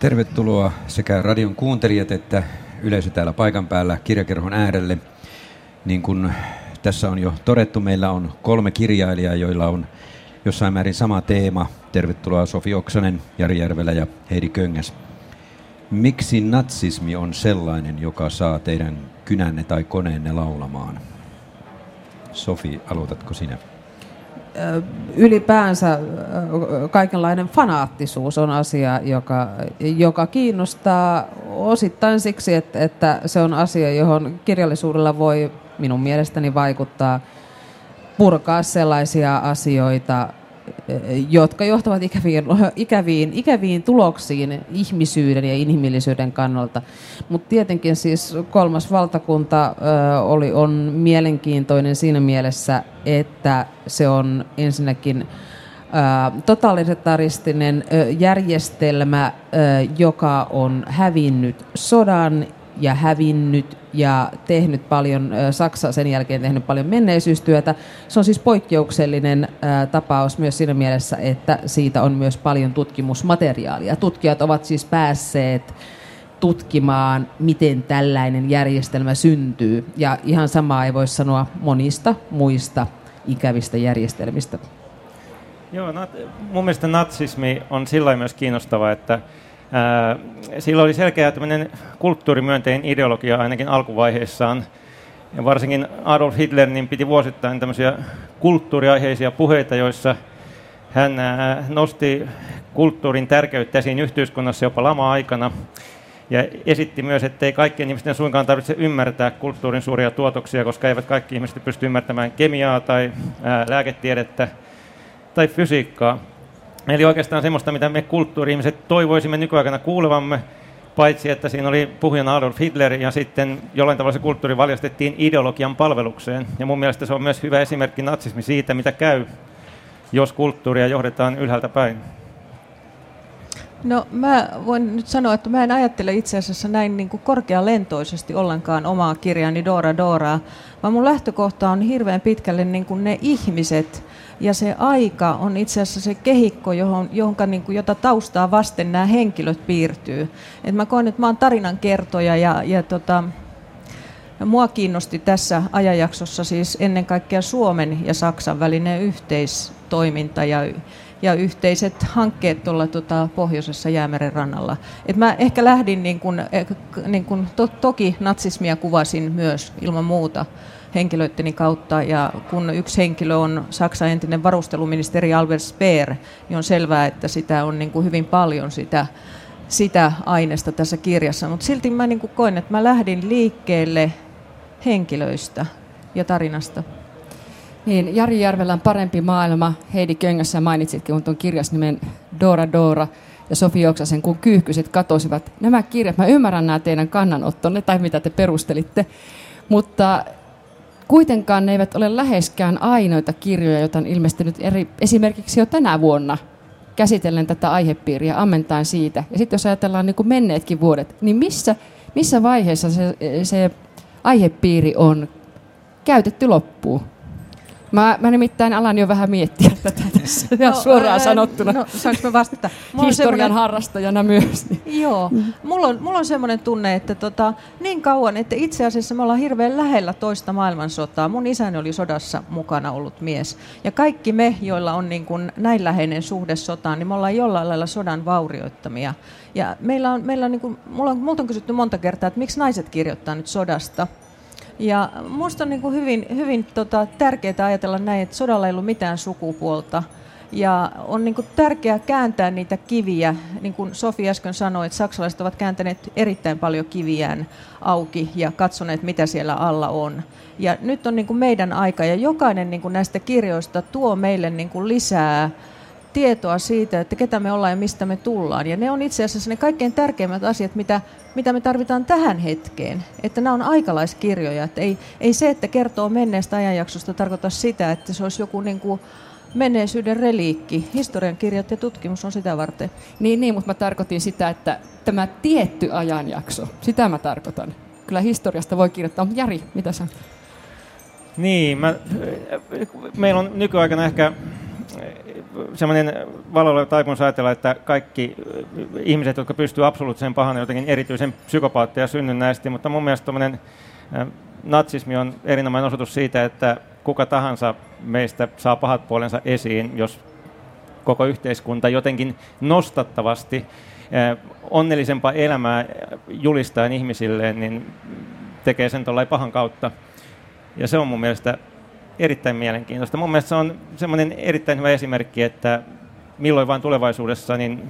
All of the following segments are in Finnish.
Tervetuloa sekä radion kuuntelijat että yleisö täällä paikan päällä kirjakerhon äärelle. Niin kuin tässä on jo todettu, meillä on kolme kirjailijaa, joilla on jossain määrin sama teema. Tervetuloa Sofi Oksanen, Jari Järvelä ja Heidi Köngäs. Miksi natsismi on sellainen, joka saa teidän kynänne tai koneenne laulamaan? Sofi, aloitatko sinä? Ylipäänsä kaikenlainen fanaattisuus on asia, joka, joka kiinnostaa osittain siksi, että, että se on asia, johon kirjallisuudella voi minun mielestäni vaikuttaa purkaa sellaisia asioita, jotka johtavat ikäviin, ikäviin, ikäviin tuloksiin ihmisyyden ja inhimillisyyden kannalta. Mutta tietenkin siis kolmas valtakunta oli, on mielenkiintoinen siinä mielessä, että se on ensinnäkin totalitaristinen järjestelmä, joka on hävinnyt sodan ja hävinnyt ja tehnyt paljon, Saksa sen jälkeen tehnyt paljon menneisyystyötä. Se on siis poikkeuksellinen tapaus myös siinä mielessä, että siitä on myös paljon tutkimusmateriaalia. Tutkijat ovat siis päässeet tutkimaan, miten tällainen järjestelmä syntyy. Ja ihan samaa ei voi sanoa monista muista ikävistä järjestelmistä. Joo, mun mielestä natsismi on sillä myös kiinnostava, että sillä oli selkeä tämmöinen kulttuurimyönteinen ideologia ainakin alkuvaiheessaan. Ja varsinkin Adolf Hitler niin piti vuosittain tämmöisiä kulttuuriaiheisia puheita, joissa hän nosti kulttuurin tärkeyttä esiin yhteiskunnassa jopa lama-aikana. Ja esitti myös, että ei kaikkien ihmisten suinkaan tarvitse ymmärtää kulttuurin suuria tuotoksia, koska eivät kaikki ihmiset pysty ymmärtämään kemiaa tai lääketiedettä tai fysiikkaa. Eli oikeastaan semmoista, mitä me kulttuuri-ihmiset toivoisimme nykyaikana kuulevamme, paitsi että siinä oli puhujana Adolf Hitler ja sitten jollain tavalla se kulttuuri valjastettiin ideologian palvelukseen. Ja mun mielestä se on myös hyvä esimerkki natsismi siitä, mitä käy, jos kulttuuria johdetaan ylhäältä päin. No mä voin nyt sanoa, että mä en ajattele itse asiassa näin niin kuin korkealentoisesti ollenkaan omaa kirjani Dora Doraa, vaan mun lähtökohta on hirveän pitkälle niin kuin ne ihmiset, ja se aika on itse asiassa se kehikko, johon, johonka, niin kuin, jota taustaa vasten nämä henkilöt piirtyy. Et mä koen, että mä oon tarinan kertoja ja, ja tota, mua kiinnosti tässä ajanjaksossa siis ennen kaikkea Suomen ja Saksan välinen yhteistoiminta ja, ja yhteiset hankkeet tuolla tota, pohjoisessa jäämeren rannalla. Et mä ehkä lähdin, niin kun, eh, niin kun, to, toki natsismia kuvasin myös ilman muuta, henkilöitteni kautta. Ja kun yksi henkilö on Saksan entinen varusteluministeri Albert Speer, niin on selvää, että sitä on niin kuin hyvin paljon sitä, sitä aineesta tässä kirjassa. Mutta silti mä niin kuin koen, että mä lähdin liikkeelle henkilöistä ja tarinasta. Niin, Jari Järvelän Parempi maailma, Heidi Köngässä mainitsitkin tuon kirjas nimen Dora Dora ja Sofi Oksasen, kun kyyhkyset katosivat. Nämä kirjat, mä ymmärrän nämä teidän kannanottonne tai mitä te perustelitte, mutta Kuitenkaan ne eivät ole läheskään ainoita kirjoja, joita on ilmestynyt eri, esimerkiksi jo tänä vuonna käsitellen tätä aihepiiriä, ammentaen siitä. Ja sitten jos ajatellaan niin kuin menneetkin vuodet, niin missä, missä vaiheessa se, se aihepiiri on käytetty loppuun? Mä, mä nimittäin alan jo vähän miettiä tätä tässä no, suoraan ää, sanottuna. No, saanko mä vastata? Mulla Historian harrastajana myös. Joo. Mm. Mulla on, mulla on semmoinen tunne, että tota, niin kauan, että itse asiassa me ollaan hirveän lähellä toista maailmansotaa. Mun isäni oli sodassa mukana ollut mies. Ja kaikki me, joilla on niin kuin näin läheinen suhde sotaan, niin me ollaan jollain lailla sodan vaurioittamia. Ja meillä on, meillä on, niin kuin, mulla on, multa on kysytty monta kertaa, että miksi naiset kirjoittaa nyt sodasta. Ja minusta on niin kuin hyvin, hyvin tota, tärkeää ajatella näin, että sodalla ei ollut mitään sukupuolta. Ja on niin tärkeää kääntää niitä kiviä, niin kuin Sofi äsken sanoi, että saksalaiset ovat kääntäneet erittäin paljon kiviään auki ja katsoneet, mitä siellä alla on. Ja nyt on niin meidän aika, ja jokainen niin näistä kirjoista tuo meille niin lisää tietoa siitä, että ketä me ollaan ja mistä me tullaan. Ja ne on itse asiassa ne kaikkein tärkeimmät asiat, mitä, mitä me tarvitaan tähän hetkeen. Että nämä on aikalaiskirjoja. Että ei, ei se, että kertoo menneestä ajanjaksosta, tarkoita sitä, että se olisi joku niin kuin menneisyyden reliikki. Historian kirjat ja tutkimus on sitä varten. Niin, niin, mutta mä tarkoitin sitä, että tämä tietty ajanjakso, sitä mä tarkoitan. Kyllä historiasta voi kirjoittaa, mutta Jari, mitä sä? Niin, mä, meillä on nykyaikana ehkä semmoinen valolla taipumus ajatella, että kaikki ihmiset, jotka pystyvät absoluuttiseen pahan, jotenkin erityisen psykopaatteja synnynnäisesti, mutta mun mielestä natsismi on erinomainen osoitus siitä, että kuka tahansa meistä saa pahat puolensa esiin, jos koko yhteiskunta jotenkin nostattavasti onnellisempaa elämää julistaen ihmisilleen, niin tekee sen tuollain pahan kautta. Ja se on mun mielestä erittäin mielenkiintoista. Mun mielestä se on semmoinen erittäin hyvä esimerkki, että milloin vain tulevaisuudessa niin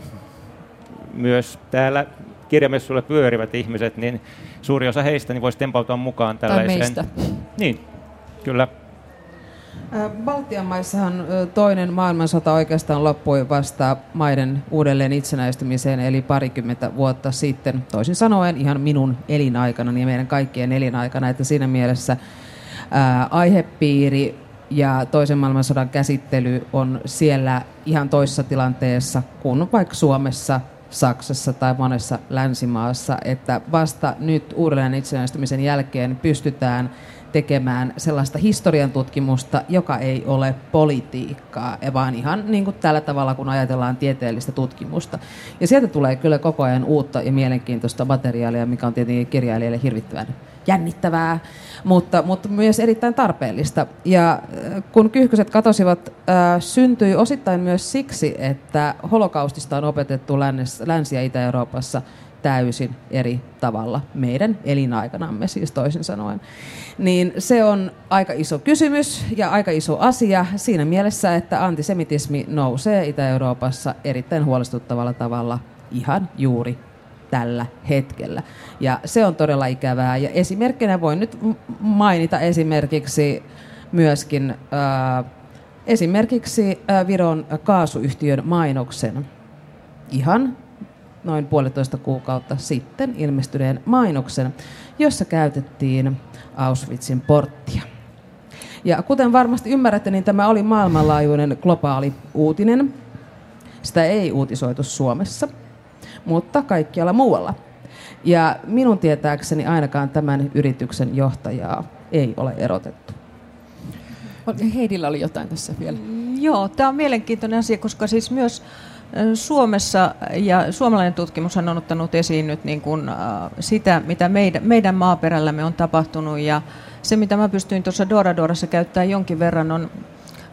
myös täällä kirjamessuilla pyörivät ihmiset, niin suuri osa heistä niin voisi tempautua mukaan tällaiseen. Tai meistä. Niin, kyllä. Baltian maissahan toinen maailmansota oikeastaan loppui vasta maiden uudelleen itsenäistymiseen, eli parikymmentä vuotta sitten. Toisin sanoen ihan minun elinaikana ja meidän kaikkien elinaikana, että siinä mielessä ää, aihepiiri ja toisen maailmansodan käsittely on siellä ihan toisessa tilanteessa kuin vaikka Suomessa, Saksassa tai monessa länsimaassa, että vasta nyt uudelleen itsenäistymisen jälkeen pystytään tekemään sellaista historian tutkimusta, joka ei ole politiikkaa, vaan ihan niin kuin tällä tavalla, kun ajatellaan tieteellistä tutkimusta. Ja sieltä tulee kyllä koko ajan uutta ja mielenkiintoista materiaalia, mikä on tietenkin kirjailijalle hirvittävän jännittävää, mutta, mutta myös erittäin tarpeellista. Ja äh, kun kyyhkyset katosivat, äh, syntyi osittain myös siksi, että holokaustista on opetettu Länsi- ja Itä-Euroopassa täysin eri tavalla meidän elinaikanamme, siis toisin sanoen. Niin se on aika iso kysymys ja aika iso asia siinä mielessä, että antisemitismi nousee Itä-Euroopassa erittäin huolestuttavalla tavalla ihan juuri tällä hetkellä. Ja se on todella ikävää. Ja esimerkkinä voin nyt mainita esimerkiksi myöskin äh, esimerkiksi äh, Viron kaasuyhtiön mainoksen. Ihan noin puolitoista kuukautta sitten ilmestyneen mainoksen, jossa käytettiin Auschwitzin porttia. Ja kuten varmasti ymmärrätte, niin tämä oli maailmanlaajuinen globaali uutinen. Sitä ei uutisoitu Suomessa, mutta kaikkialla muualla. Ja minun tietääkseni ainakaan tämän yrityksen johtajaa ei ole erotettu. Heidillä oli jotain tässä vielä. Joo, tämä on mielenkiintoinen asia, koska siis myös Suomessa ja suomalainen tutkimus on ottanut esiin nyt niin kuin, sitä, mitä meidän, meidän maaperällämme on tapahtunut ja se, mitä mä pystyin tuossa Dora Dorassa käyttämään jonkin verran, on,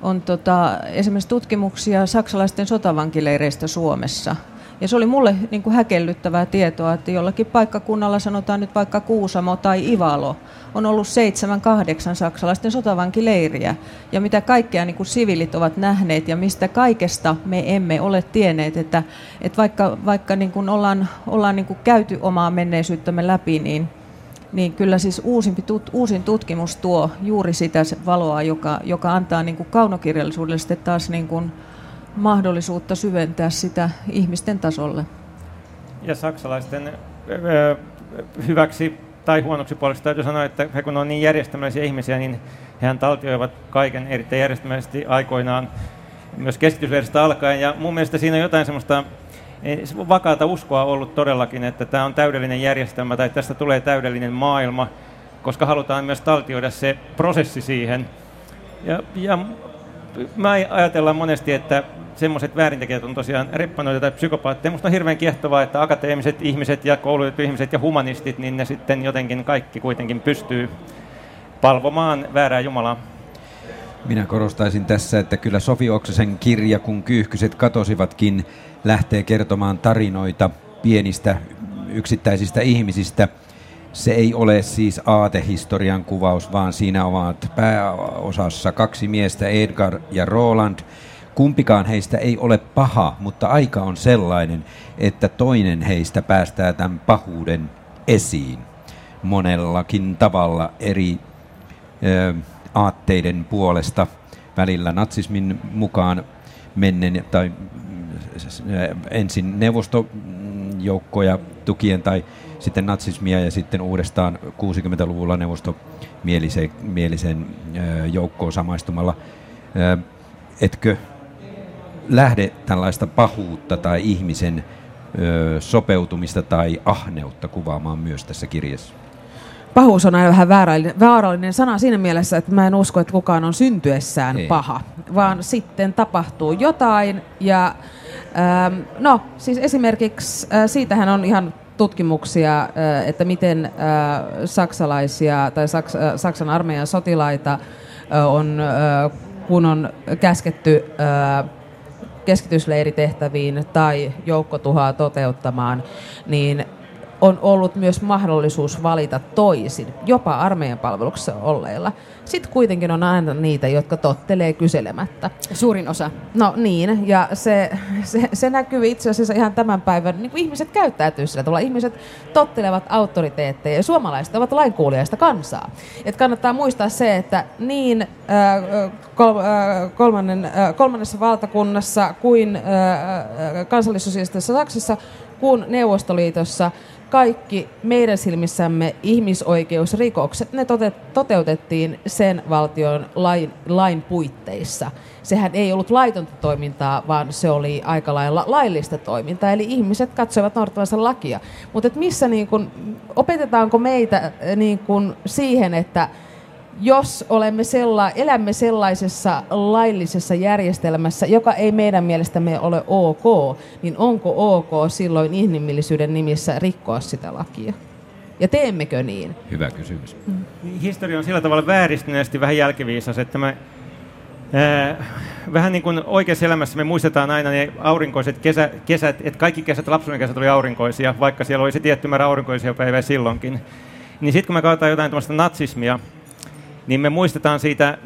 on tota, esimerkiksi tutkimuksia saksalaisten sotavankileireistä Suomessa – ja se oli mulle niin kuin häkellyttävää tietoa, että jollakin paikkakunnalla, sanotaan nyt vaikka Kuusamo tai Ivalo, on ollut seitsemän, kahdeksan saksalaisten sotavankileiriä. Ja mitä kaikkea niin kuin sivilit ovat nähneet ja mistä kaikesta me emme ole tienneet, että, että vaikka, vaikka niin kuin ollaan, ollaan niin kuin käyty omaa menneisyyttämme läpi, niin, niin kyllä siis uusimpi, tut, uusin tutkimus tuo juuri sitä valoa, joka, joka antaa niin kuin kaunokirjallisuudelle sitten taas niin kuin, mahdollisuutta syventää sitä ihmisten tasolle. Ja saksalaisten hyväksi tai huonoksi puolesta täytyy sanoa, että he kun on niin järjestelmällisiä ihmisiä, niin hehän taltioivat kaiken erittäin järjestelmällisesti aikoinaan myös keskitysversiosta alkaen. Ja mun mielestä siinä on jotain semmoista vakaata uskoa ollut todellakin, että tämä on täydellinen järjestelmä tai tästä tulee täydellinen maailma, koska halutaan myös taltioida se prosessi siihen. Ja, ja mä ajatellaan monesti, että semmoiset väärintekijät on tosiaan reppanoita tai psykopaatteja. Minusta on hirveän kiehtovaa, että akateemiset ihmiset ja koulutetut ihmiset ja humanistit, niin ne sitten jotenkin kaikki kuitenkin pystyy palvomaan väärää Jumalaa. Minä korostaisin tässä, että kyllä Sofi Oksasen kirja, kun kyyhkyset katosivatkin, lähtee kertomaan tarinoita pienistä yksittäisistä ihmisistä. Se ei ole siis aatehistorian kuvaus, vaan siinä ovat pääosassa kaksi miestä, Edgar ja Roland, Kumpikaan heistä ei ole paha, mutta aika on sellainen, että toinen heistä päästää tämän pahuuden esiin monellakin tavalla eri ö, aatteiden puolesta. Välillä natsismin mukaan mennen tai ensin neuvostojoukkoja tukien tai sitten natsismia ja sitten uudestaan 60-luvulla neuvostomieliseen joukkoon samaistumalla. Etkö lähde tällaista pahuutta tai ihmisen sopeutumista tai ahneutta kuvaamaan myös tässä kirjassa? pahuus on aina vähän vaarallinen, vaarallinen sana siinä mielessä, että mä en usko, että kukaan on syntyessään Ei. paha, vaan sitten tapahtuu jotain ja ähm, no siis esimerkiksi äh, siitähän on ihan tutkimuksia, että miten saksalaisia tai Saks, Saksan armeijan sotilaita on, kun on käsketty keskitysleiritehtäviin tai joukkotuhaa toteuttamaan, niin on ollut myös mahdollisuus valita toisin, jopa armeijan palveluksessa olleilla. Sitten kuitenkin on aina niitä, jotka tottelee kyselemättä. Suurin osa. No niin, ja se, se, se näkyy itse asiassa ihan tämän päivän, niin kuin ihmiset käyttäytyy sillä tavalla. Ihmiset tottelevat autoriteetteja ja suomalaiset ovat lainkuulijaista kansaa. Et kannattaa muistaa se, että niin äh, kol, äh, kolmannen, äh, kolmannessa valtakunnassa kuin äh, kansallisosialistisessa Saksassa kuin Neuvostoliitossa – kaikki meidän silmissämme ihmisoikeusrikokset, ne toteutettiin sen valtion lain, lain puitteissa. Sehän ei ollut laitonta toimintaa, vaan se oli aika lailla laillista toimintaa. Eli ihmiset katsoivat noudattavansa lakia. Mutta missä niin kun, opetetaanko meitä niin kun siihen, että jos olemme sella, elämme sellaisessa laillisessa järjestelmässä, joka ei meidän mielestämme ole ok, niin onko ok silloin inhimillisyyden nimissä rikkoa sitä lakia? Ja teemmekö niin? Hyvä kysymys. Mm. Historia on sillä tavalla vääristyneesti vähän jälkiviisas, että me Äh, vähän niin kuin oikeassa elämässä me muistetaan aina ne aurinkoiset kesä, kesät, että kaikki kesät, lapsuuden kesät oli aurinkoisia, vaikka siellä oli se tietty määrä aurinkoisia päiviä silloinkin. Niin sitten kun me katsotaan jotain tämmöistä natsismia, niin me muistetaan siitä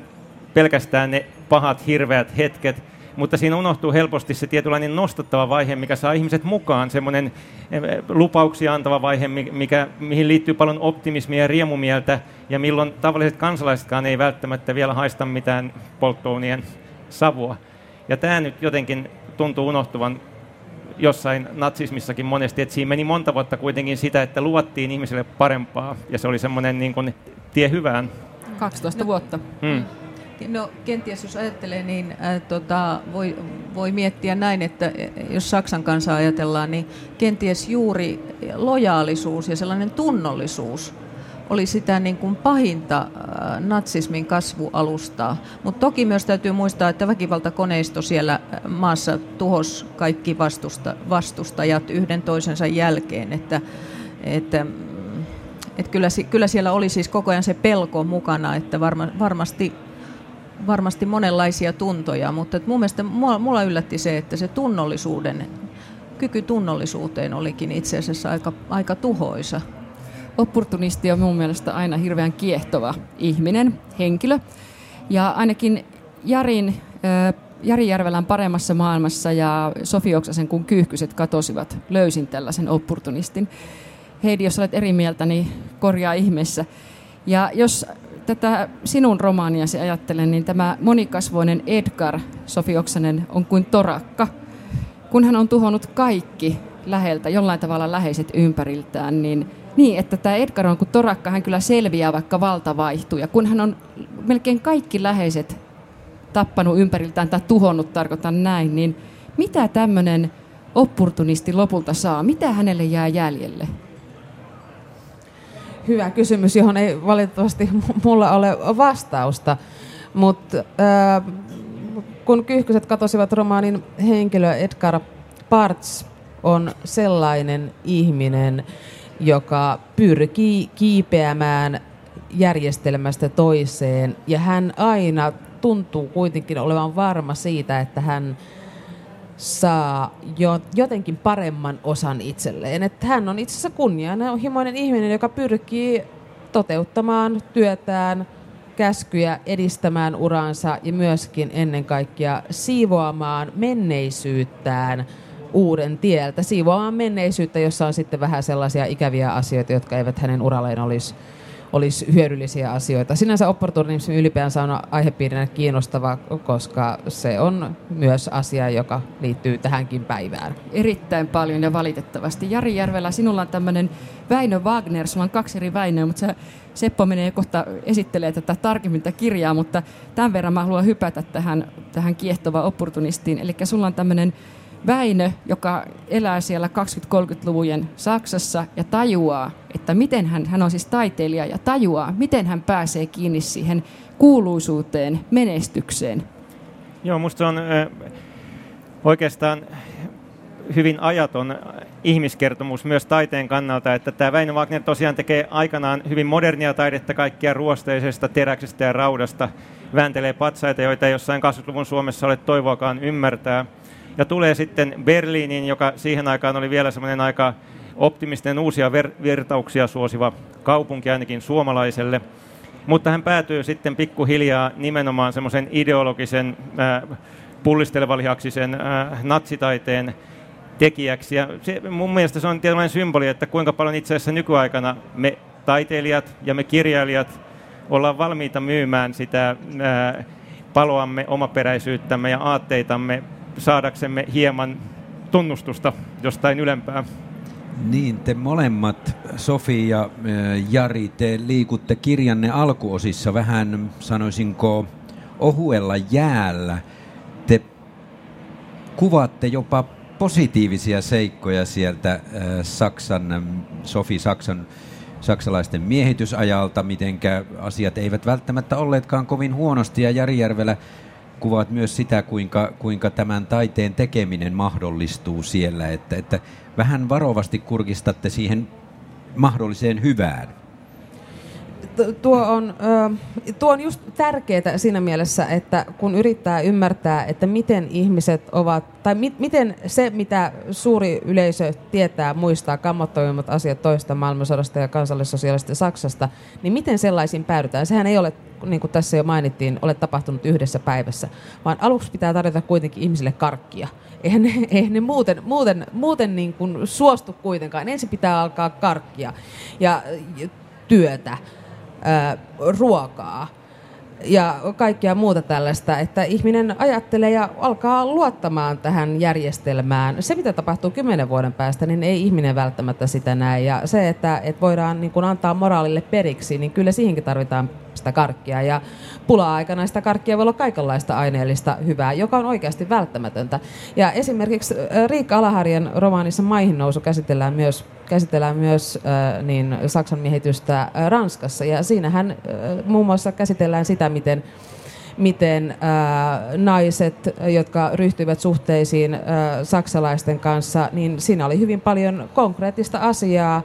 pelkästään ne pahat, hirveät hetket, mutta siinä unohtuu helposti se tietynlainen nostattava vaihe, mikä saa ihmiset mukaan, semmoinen eh, lupauksia antava vaihe, mikä, mihin liittyy paljon optimismia ja riemumieltä, ja milloin tavalliset kansalaisetkaan ei välttämättä vielä haista mitään polttoonien savua. Ja tämä nyt jotenkin tuntuu unohtuvan jossain natsismissakin monesti, että siinä meni monta vuotta kuitenkin sitä, että luvattiin ihmisille parempaa, ja se oli semmoinen niin kuin tie hyvään 12 vuotta. Mm. No kenties jos ajattelee, niin äh, tota, voi, voi miettiä näin, että jos Saksan kanssa ajatellaan, niin kenties juuri lojaalisuus ja sellainen tunnollisuus oli sitä niin kuin pahinta äh, natsismin kasvualustaa. Mutta toki myös täytyy muistaa, että väkivaltakoneisto siellä maassa tuhos kaikki vastusta, vastustajat yhden toisensa jälkeen. Että, että et kyllä, kyllä siellä oli siis koko ajan se pelko mukana, että varma, varmasti, varmasti monenlaisia tuntoja, mutta et mun mielestä mulla, mulla yllätti se, että se tunnollisuuden, kyky tunnollisuuteen olikin itse asiassa aika, aika tuhoisa. Opportunisti on mun mielestä aina hirveän kiehtova ihminen, henkilö. Ja ainakin Jarin, Jari Järvelän paremmassa maailmassa ja Sofi Oksasen kun kyyhkyset katosivat, löysin tällaisen opportunistin. Heidi, jos olet eri mieltä, niin korjaa ihmeessä. Ja jos tätä sinun romaaniasi ajattelen, niin tämä monikasvoinen Edgar Sofi Oksanen on kuin torakka. Kun hän on tuhonnut kaikki läheltä, jollain tavalla läheiset ympäriltään, niin niin, että tämä Edgar on kuin torakka, hän kyllä selviää, vaikka valta vaihtuu. Ja kun hän on melkein kaikki läheiset tappanut ympäriltään tai tuhonnut, tarkoitan näin, niin mitä tämmöinen opportunisti lopulta saa? Mitä hänelle jää jäljelle? Hyvä kysymys, johon ei valitettavasti mulla ole vastausta. Mutta äh, kun Kyyhkyset katosivat romaanin henkilö Edgar Parts on sellainen ihminen, joka pyrkii kiipeämään järjestelmästä toiseen ja hän aina tuntuu kuitenkin olevan varma siitä, että hän saa jo, jotenkin paremman osan itselleen. Että hän on itse asiassa kunnianhimoinen ihminen, joka pyrkii toteuttamaan työtään, käskyjä, edistämään uransa ja myöskin ennen kaikkea siivoamaan menneisyyttään uuden tieltä. Siivoamaan menneisyyttä, jossa on sitten vähän sellaisia ikäviä asioita, jotka eivät hänen uralleen olisi olisi hyödyllisiä asioita. Sinänsä opportunismi ylipäänsä on aihepiirinä kiinnostava, koska se on myös asia, joka liittyy tähänkin päivään. Erittäin paljon ja valitettavasti. Jari Järvelä, sinulla on tämmöinen Väinö Wagner, sulla on kaksi eri Väinöä, mutta se Seppo menee kohta esittelee tätä tarkemmin tätä kirjaa, mutta tämän verran mä haluan hypätä tähän, tähän kiehtovaan opportunistiin. Eli sulla on tämmöinen Väinö, joka elää siellä 20-30-luvujen Saksassa ja tajuaa, että miten hän, hän on siis taiteilija ja tajuaa, miten hän pääsee kiinni siihen kuuluisuuteen, menestykseen. Joo, musta on äh, oikeastaan hyvin ajaton ihmiskertomus myös taiteen kannalta, että tämä Väinö Wagner tosiaan tekee aikanaan hyvin modernia taidetta kaikkia ruosteisesta, teräksestä ja raudasta, vääntelee patsaita, joita jossain 20-luvun Suomessa ole toivoakaan ymmärtää. Ja tulee sitten Berliiniin, joka siihen aikaan oli vielä semmoinen aika optimistinen uusia ver- vertauksia suosiva kaupunki ainakin suomalaiselle. Mutta hän päätyy sitten pikkuhiljaa nimenomaan semmoisen ideologisen, äh, pullistelevalhiaksisen äh, natsitaiteen tekijäksi. Ja se, mun mielestä se on tietynlainen symboli, että kuinka paljon itse asiassa nykyaikana me taiteilijat ja me kirjailijat ollaan valmiita myymään sitä ää, paloamme, omaperäisyyttämme ja aatteitamme saadaksemme hieman tunnustusta jostain ylempää. Niin, te molemmat, Sofi ja Jari, te liikutte kirjanne alkuosissa vähän, sanoisinko, ohuella jäällä. Te kuvaatte jopa positiivisia seikkoja sieltä Saksan, Sofi Saksan saksalaisten miehitysajalta, mitenkä asiat eivät välttämättä olleetkaan kovin huonosti, ja Jari Järvelä kuvaat myös sitä, kuinka, kuinka tämän taiteen tekeminen mahdollistuu siellä, että, että vähän varovasti kurkistatte siihen mahdolliseen hyvään tuo on, tuo on just tärkeää siinä mielessä, että kun yrittää ymmärtää, että miten ihmiset ovat, tai mi, miten se, mitä suuri yleisö tietää, muistaa kammottavimmat asiat toista maailmansodasta ja kansallissosiaalista Saksasta, niin miten sellaisiin päädytään? Sehän ei ole, niin kuin tässä jo mainittiin, ole tapahtunut yhdessä päivässä, vaan aluksi pitää tarjota kuitenkin ihmisille karkkia. Eihän ne, eihän ne muuten, muuten, muuten niin kuin suostu kuitenkaan. Ensin pitää alkaa karkkia ja työtä ruokaa ja kaikkia muuta tällaista, että ihminen ajattelee ja alkaa luottamaan tähän järjestelmään. Se, mitä tapahtuu kymmenen vuoden päästä, niin ei ihminen välttämättä sitä näe. Ja se, että, että voidaan niin kuin antaa moraalille periksi, niin kyllä siihenkin tarvitaan sitä karkkia. Ja pula-aikana sitä karkkia voi olla kaikenlaista aineellista hyvää, joka on oikeasti välttämätöntä. Ja esimerkiksi Riikka Alaharjan romaanissa Maihin nousu käsitellään myös käsitellään myös äh, niin Saksan miehitystä äh, Ranskassa. Ja siinähän äh, muun muassa käsitellään sitä, miten miten äh, naiset, jotka ryhtyivät suhteisiin äh, saksalaisten kanssa, niin siinä oli hyvin paljon konkreettista asiaa.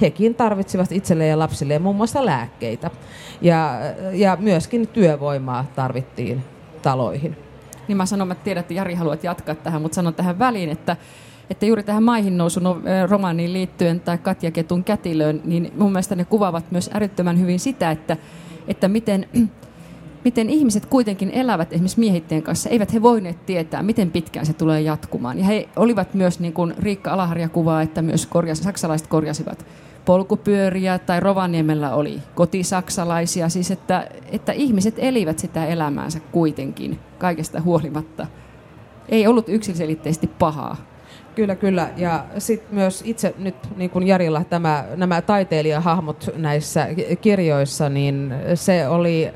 Hekin tarvitsivat itselleen ja lapsilleen muun muassa lääkkeitä. Ja, ja myöskin työvoimaa tarvittiin taloihin. Niin mä sanon, että tiedän, että Jari haluat jatkaa tähän, mutta sanon tähän väliin, että että juuri tähän maihin nousun romaaniin liittyen tai Katja Ketun kätilöön, niin mun mielestä ne kuvaavat myös älyttömän hyvin sitä, että, että miten, miten ihmiset kuitenkin elävät esimerkiksi miehitteen kanssa. Eivät he voineet tietää, miten pitkään se tulee jatkumaan. Ja he olivat myös, niin kuin Riikka Alaharja kuvaa, että myös korjas, saksalaiset korjasivat polkupyöriä tai Rovaniemellä oli kotisaksalaisia. Siis että, että ihmiset elivät sitä elämäänsä kuitenkin kaikesta huolimatta. Ei ollut yksilöselitteisesti pahaa. Kyllä, kyllä. Ja sitten myös itse nyt, niin kuin Jarilla, tämä, nämä taiteilijahahmot näissä kirjoissa, niin se oli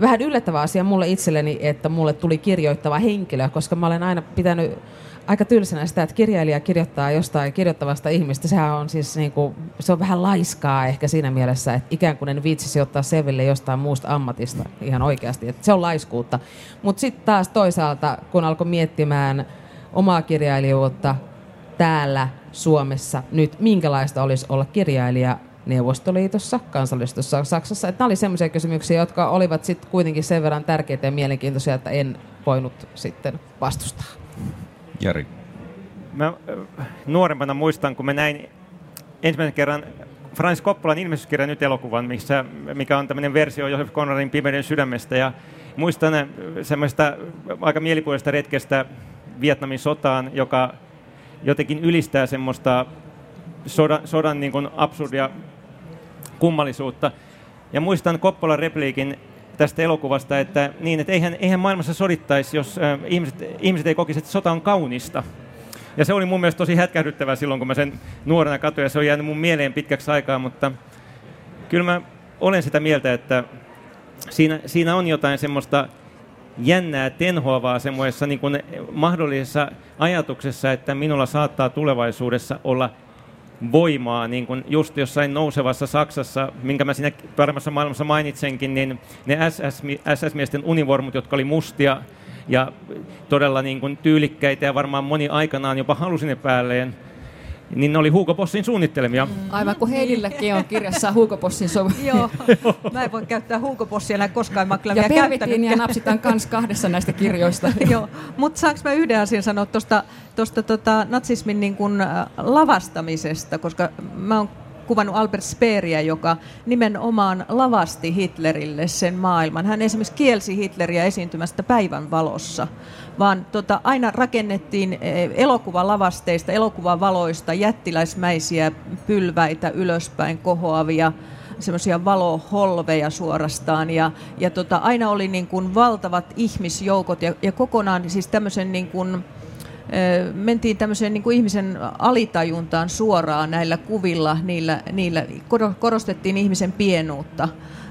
vähän yllättävä asia mulle itselleni, että mulle tuli kirjoittava henkilö, koska mä olen aina pitänyt aika tylsänä sitä, että kirjailija kirjoittaa jostain kirjoittavasta ihmistä. Sehän on siis niin kuin, se on vähän laiskaa ehkä siinä mielessä, että ikään kuin en viitsisi ottaa selville jostain muusta ammatista ihan oikeasti. Että se on laiskuutta. Mutta sitten taas toisaalta, kun alkoi miettimään omaa kirjailijuutta täällä Suomessa nyt, minkälaista olisi olla kirjailija Neuvostoliitossa, kansallistossa Saksassa. Että nämä olivat sellaisia kysymyksiä, jotka olivat sitten kuitenkin sen verran tärkeitä ja mielenkiintoisia, että en voinut sitten vastustaa. Jari. Mä äh, nuorempana muistan, kun mä näin ensimmäisen kerran Frans Koppolan ilmestyskirjan nyt elokuvan, missä, mikä on tämmöinen versio Josef Conradin Pimeyden sydämestä. Ja muistan äh, semmoista aika mielipuolista retkestä Vietnamin sotaan, joka jotenkin ylistää semmoista sodan, sodan niin kuin absurdia kummallisuutta. Ja muistan Koppolan repliikin tästä elokuvasta, että, niin, että eihän, eihän maailmassa sodittaisi, jos äh, ihmiset, ihmiset ei kokisi, että sota on kaunista. Ja se oli mun mielestä tosi hätkähdyttävää silloin, kun mä sen nuorena katsoin, ja se on jäänyt mun mieleen pitkäksi aikaa, mutta kyllä mä olen sitä mieltä, että siinä, siinä on jotain semmoista jännää, tenhoavaa semmoisessa niin mahdollisessa ajatuksessa, että minulla saattaa tulevaisuudessa olla voimaa, niin kuin just jossain nousevassa Saksassa, minkä mä siinä paremmassa maailmassa mainitsenkin, niin ne SS-miesten univormut, jotka oli mustia ja todella niin kuin tyylikkäitä ja varmaan moni aikanaan jopa halusi ne päälleen, niin ne oli Hugo Bossin suunnittelemia. Mm. Aivan kuin Heidilläkin on kirjassa Hugo Bossin so- Joo, mä en voi käyttää Hugo Bossia enää koskaan, mä kyllä ja vielä ja napsitaan kans kahdessa näistä kirjoista. Joo, mutta saanko mä yhden asian sanoa tuosta tosta, tota, natsismin niin kun, äh, lavastamisesta, koska mä oon kuvannut Albert Speeria, joka nimenomaan lavasti Hitlerille sen maailman. Hän esimerkiksi kielsi Hitleriä esiintymästä päivän valossa, vaan tota, aina rakennettiin eh, elokuvalavasteista, elokuvavaloista jättiläismäisiä pylväitä ylöspäin kohoavia semmoisia valoholveja suorastaan ja, ja tota, aina oli niin kuin valtavat ihmisjoukot ja, ja kokonaan siis tämmöisen niin kuin, mentiin tämmöiseen niin kuin ihmisen alitajuntaan suoraan näillä kuvilla, niillä, niillä korostettiin ihmisen pienuutta.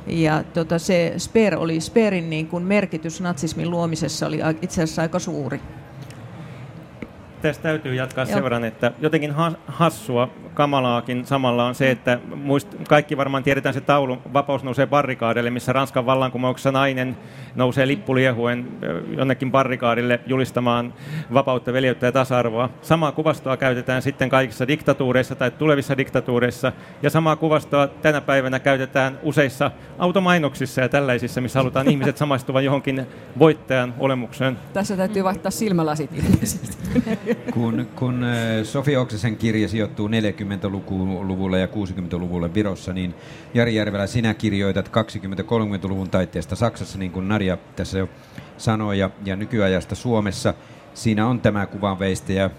Ja tota, se Speer oli, Speerin niin kuin merkitys natsismin luomisessa oli itse asiassa aika suuri. Tästä täytyy jatkaa Joo. sen verran, että jotenkin hassua kamalaakin samalla on se, että muist, kaikki varmaan tiedetään se taulu, vapaus nousee barrikaadelle, missä Ranskan vallankumouksessa nainen nousee lippuliehuen jonnekin barrikaadille julistamaan vapautta, veljeyttä ja tasa-arvoa. Samaa kuvastoa käytetään sitten kaikissa diktatuureissa tai tulevissa diktatuureissa, ja samaa kuvastoa tänä päivänä käytetään useissa automainoksissa ja tällaisissa, missä halutaan ihmiset samastuvan johonkin voittajan olemukseen. Tässä täytyy vaihtaa silmälasit kun, kun Sofi Oksisen kirja sijoittuu 40-luvulle ja 60-luvulle Virossa, niin Jari Järvelä, sinä kirjoitat 20-30-luvun taitteesta Saksassa, niin kuin Narja tässä jo sanoi, ja, ja nykyajasta Suomessa. Siinä on tämä kuvanveistäjä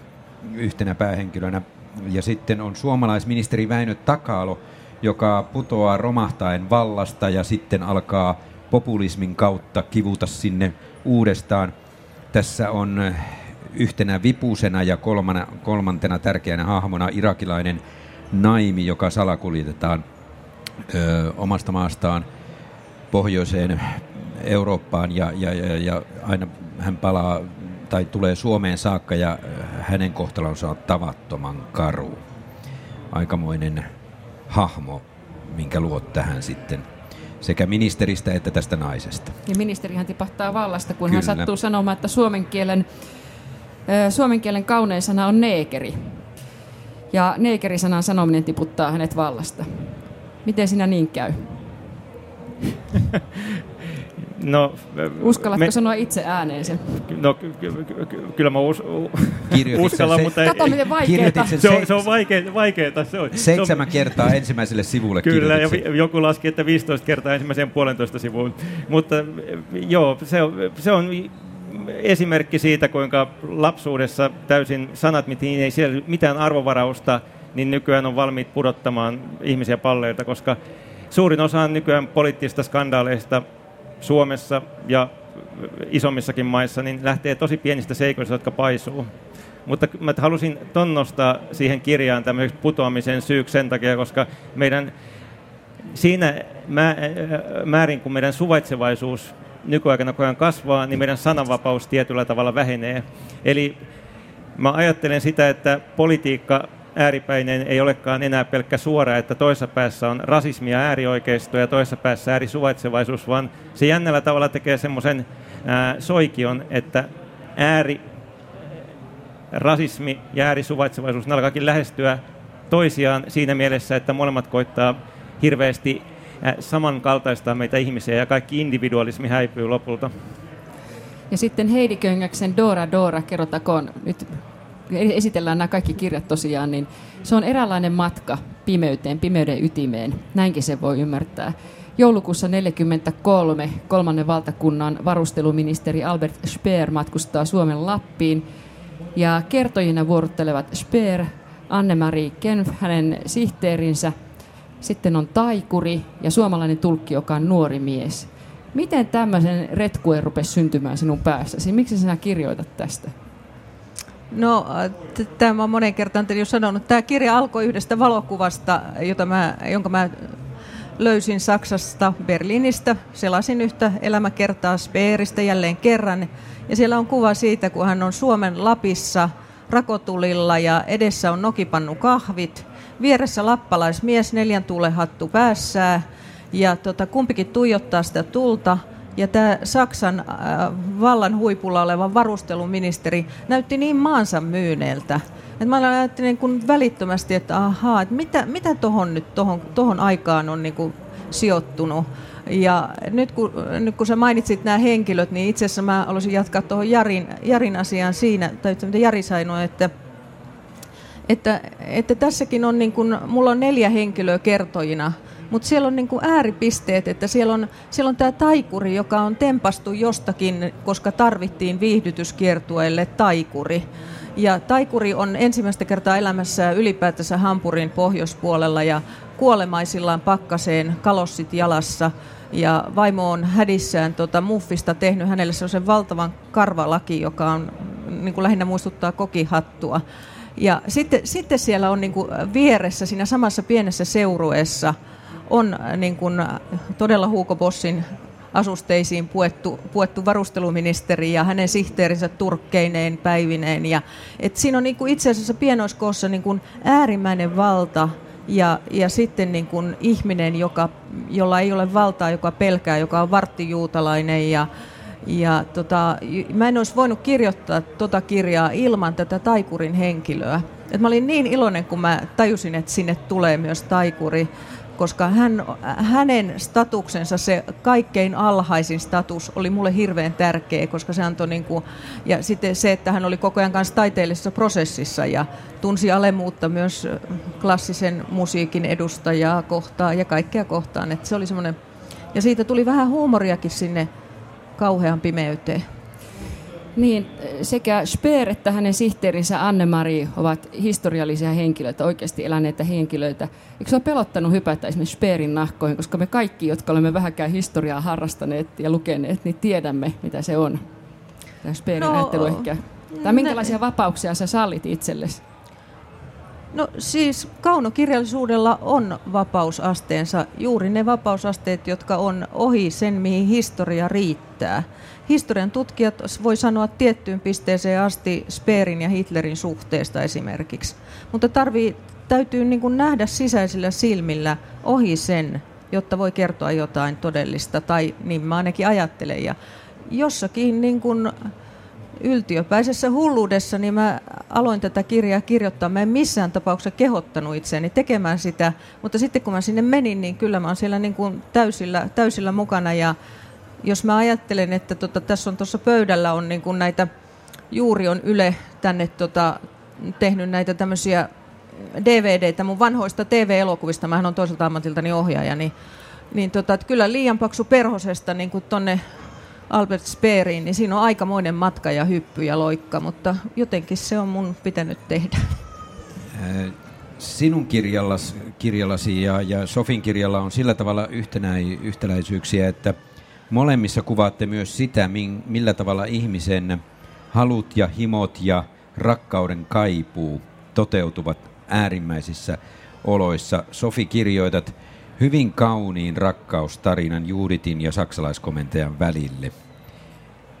yhtenä päähenkilönä. Ja sitten on suomalaisministeri Väinö Takalo, joka putoaa romahtaen vallasta ja sitten alkaa populismin kautta kivuta sinne uudestaan. Tässä on yhtenä vipusena ja kolmana, kolmantena tärkeänä hahmona irakilainen naimi, joka salakuljetetaan ö, omasta maastaan pohjoiseen Eurooppaan ja, ja, ja, ja aina hän palaa tai tulee Suomeen saakka ja hänen kohtalonsa on tavattoman karu. Aikamoinen hahmo, minkä luot tähän sitten sekä ministeristä että tästä naisesta. Ja ministerihän tipahtaa vallasta, kun Kyllä. hän sattuu sanomaan, että suomen kielen suomen kielen kaunein sana on neekeri. Ja neekerisanan sanominen tiputtaa hänet vallasta. Miten sinä niin käy? No, Uskallatko me, sanoa itse ääneen sen? No ky, ky, ky, kyllä mä us, uskallan, se, mutta... Kato miten vaikeeta. Se, on, se on vaikeeta. vaikeeta se on. Seitsemän se on, kertaa ensimmäiselle sivulle Kyllä, ja joku laski, että 15 kertaa ensimmäiseen puolentoista sivuun. Mutta joo, se on, se on esimerkki siitä, kuinka lapsuudessa täysin sanat, mihin ei siellä mitään arvovarausta, niin nykyään on valmiit pudottamaan ihmisiä palleilta, koska suurin osa nykyään poliittisista skandaaleista Suomessa ja isommissakin maissa niin lähtee tosi pienistä seikoista, jotka paisuu. Mutta mä halusin tonnostaa siihen kirjaan tämmöisen putoamisen syyksi sen takia, koska meidän siinä määrin, kun meidän suvaitsevaisuus nykyaikana koko ajan kasvaa, niin meidän sananvapaus tietyllä tavalla vähenee. Eli mä ajattelen sitä, että politiikka ääripäinen ei olekaan enää pelkkä suora, että toisessa päässä on rasismi ja äärioikeisto ja toisessa päässä äärisuvaitsevaisuus, vaan se jännällä tavalla tekee semmoisen soikion, että ääri rasismi ja äärisuvaitsevaisuus, ne alkaakin lähestyä toisiaan siinä mielessä, että molemmat koittaa hirveästi samankaltaista meitä ihmisiä ja kaikki individualismi häipyy lopulta. Ja sitten Heidi Köngäksen Dora Dora, kerrotakoon nyt esitellään nämä kaikki kirjat tosiaan, niin se on eräänlainen matka pimeyteen, pimeyden ytimeen. Näinkin se voi ymmärtää. Joulukuussa 1943 kolmannen valtakunnan varusteluministeri Albert Speer matkustaa Suomen Lappiin ja kertojina vuorottelevat Speer, Anne-Marie Kenf, hänen sihteerinsä sitten on taikuri ja suomalainen tulkki, joka on nuori mies. Miten tämmöisen retkuen rupesi syntymään sinun päässäsi? Miksi sinä kirjoitat tästä? No, tämä on monen kertaan jo sanonut. Tämä kirja alkoi yhdestä valokuvasta, jota mä, jonka mä löysin Saksasta, Berliinistä, selasin yhtä elämäkertaa Speeristä jälleen kerran. Ja siellä on kuva siitä, kun hän on Suomen Lapissa rakotulilla ja edessä on nokipannu kahvit. Vieressä lappalaismies neljän tuulen hattu päässää ja tota, kumpikin tuijottaa sitä tulta. Ja tämä Saksan äh, vallan huipulla oleva varusteluministeri näytti niin maansa myyneeltä. Et mä ajattelin niin kun välittömästi, että ahaa, että mitä, mitä tohon nyt tohon, tohon aikaan on niin sijoittunut. Ja nyt kun, nyt kun sä mainitsit nämä henkilöt, niin itse asiassa mä haluaisin jatkaa tuohon Jarin, Jarin asiaan siinä, tai mitä Jari sanoi, että, että, että tässäkin on niin kuin, mulla on neljä henkilöä kertojina, mutta siellä on niin kuin ääripisteet, että siellä on, siellä on tämä taikuri, joka on tempastu jostakin, koska tarvittiin viihdytyskiertueelle taikuri. Ja taikuri on ensimmäistä kertaa elämässä ylipäätänsä Hampurin pohjoispuolella ja kuolemaisillaan pakkaseen kalossit jalassa. Ja vaimo on hädissään tota, muffista tehnyt hänelle sellaisen valtavan karvalaki, joka on niin kuin lähinnä muistuttaa kokihattua. Ja sitten, sitten siellä on niin kuin vieressä siinä samassa pienessä seurueessa on niin kuin todella Huuko Bossin asusteisiin puettu, puettu varusteluministeri ja hänen sihteerinsä turkkeineen päivineen. Ja, et siinä on niin kuin itse asiassa pienoiskoossa niin kuin äärimmäinen valta ja, ja sitten niin kuin ihminen, joka, jolla ei ole valtaa, joka pelkää, joka on varttijuutalainen ja, ja tota, mä en olisi voinut kirjoittaa tota kirjaa ilman tätä taikurin henkilöä. Et mä olin niin iloinen, kun mä tajusin, että sinne tulee myös taikuri koska hän, hänen statuksensa, se kaikkein alhaisin status, oli mulle hirveän tärkeä, koska se antoi niin kuin, ja sitten se, että hän oli koko ajan kanssa taiteellisessa prosessissa ja tunsi alemuutta myös klassisen musiikin edustajaa kohtaan ja kaikkea kohtaan, että se oli semmoinen, ja siitä tuli vähän huumoriakin sinne kauhean pimeyteen. Niin, sekä Speer että hänen sihteerinsä Anne-Mari ovat historiallisia henkilöitä, oikeasti eläneitä henkilöitä. Eikö se ole pelottanut hypätä esimerkiksi Speerin nahkoihin, koska me kaikki, jotka olemme vähäkään historiaa harrastaneet ja lukeneet, niin tiedämme, mitä se on. Tämä Speerin no, ajattelu ehkä. Tai minkälaisia vapauksia sä sallit itsellesi? No siis kaunokirjallisuudella on vapausasteensa, juuri ne vapausasteet, jotka on ohi sen, mihin historia riittää. Historian tutkijat voi sanoa tiettyyn pisteeseen asti Speerin ja Hitlerin suhteesta esimerkiksi, mutta tarvii, täytyy niin kuin nähdä sisäisillä silmillä ohi sen, jotta voi kertoa jotain todellista, tai niin mä ainakin ajattelen. Ja jossakin niin kuin yltiöpäisessä hulluudessa, niin mä aloin tätä kirjaa kirjoittaa. Mä en missään tapauksessa kehottanut itseäni tekemään sitä, mutta sitten kun mä sinne menin, niin kyllä mä oon siellä niin kuin täysillä, täysillä mukana. Ja jos mä ajattelen, että tota, tässä on tuossa pöydällä on niin kuin näitä, juuri on Yle tänne tota, tehnyt näitä tämmöisiä DVDtä mun vanhoista TV-elokuvista, mähän on toiselta ammatiltani ohjaaja, niin, niin tota, että kyllä liian paksu perhosesta niin kuin tonne Albert Speeriin, niin siinä on aikamoinen matka ja hyppy ja loikka, mutta jotenkin se on mun pitänyt tehdä. Sinun kirjallasi, kirjallasi ja, ja Sofin kirjalla on sillä tavalla yhtenäi, yhtäläisyyksiä, että molemmissa kuvaatte myös sitä, millä tavalla ihmisen halut ja himot ja rakkauden kaipuu toteutuvat äärimmäisissä oloissa. Sofi kirjoitat hyvin kauniin rakkaustarinan Juuditin ja saksalaiskomentajan välille.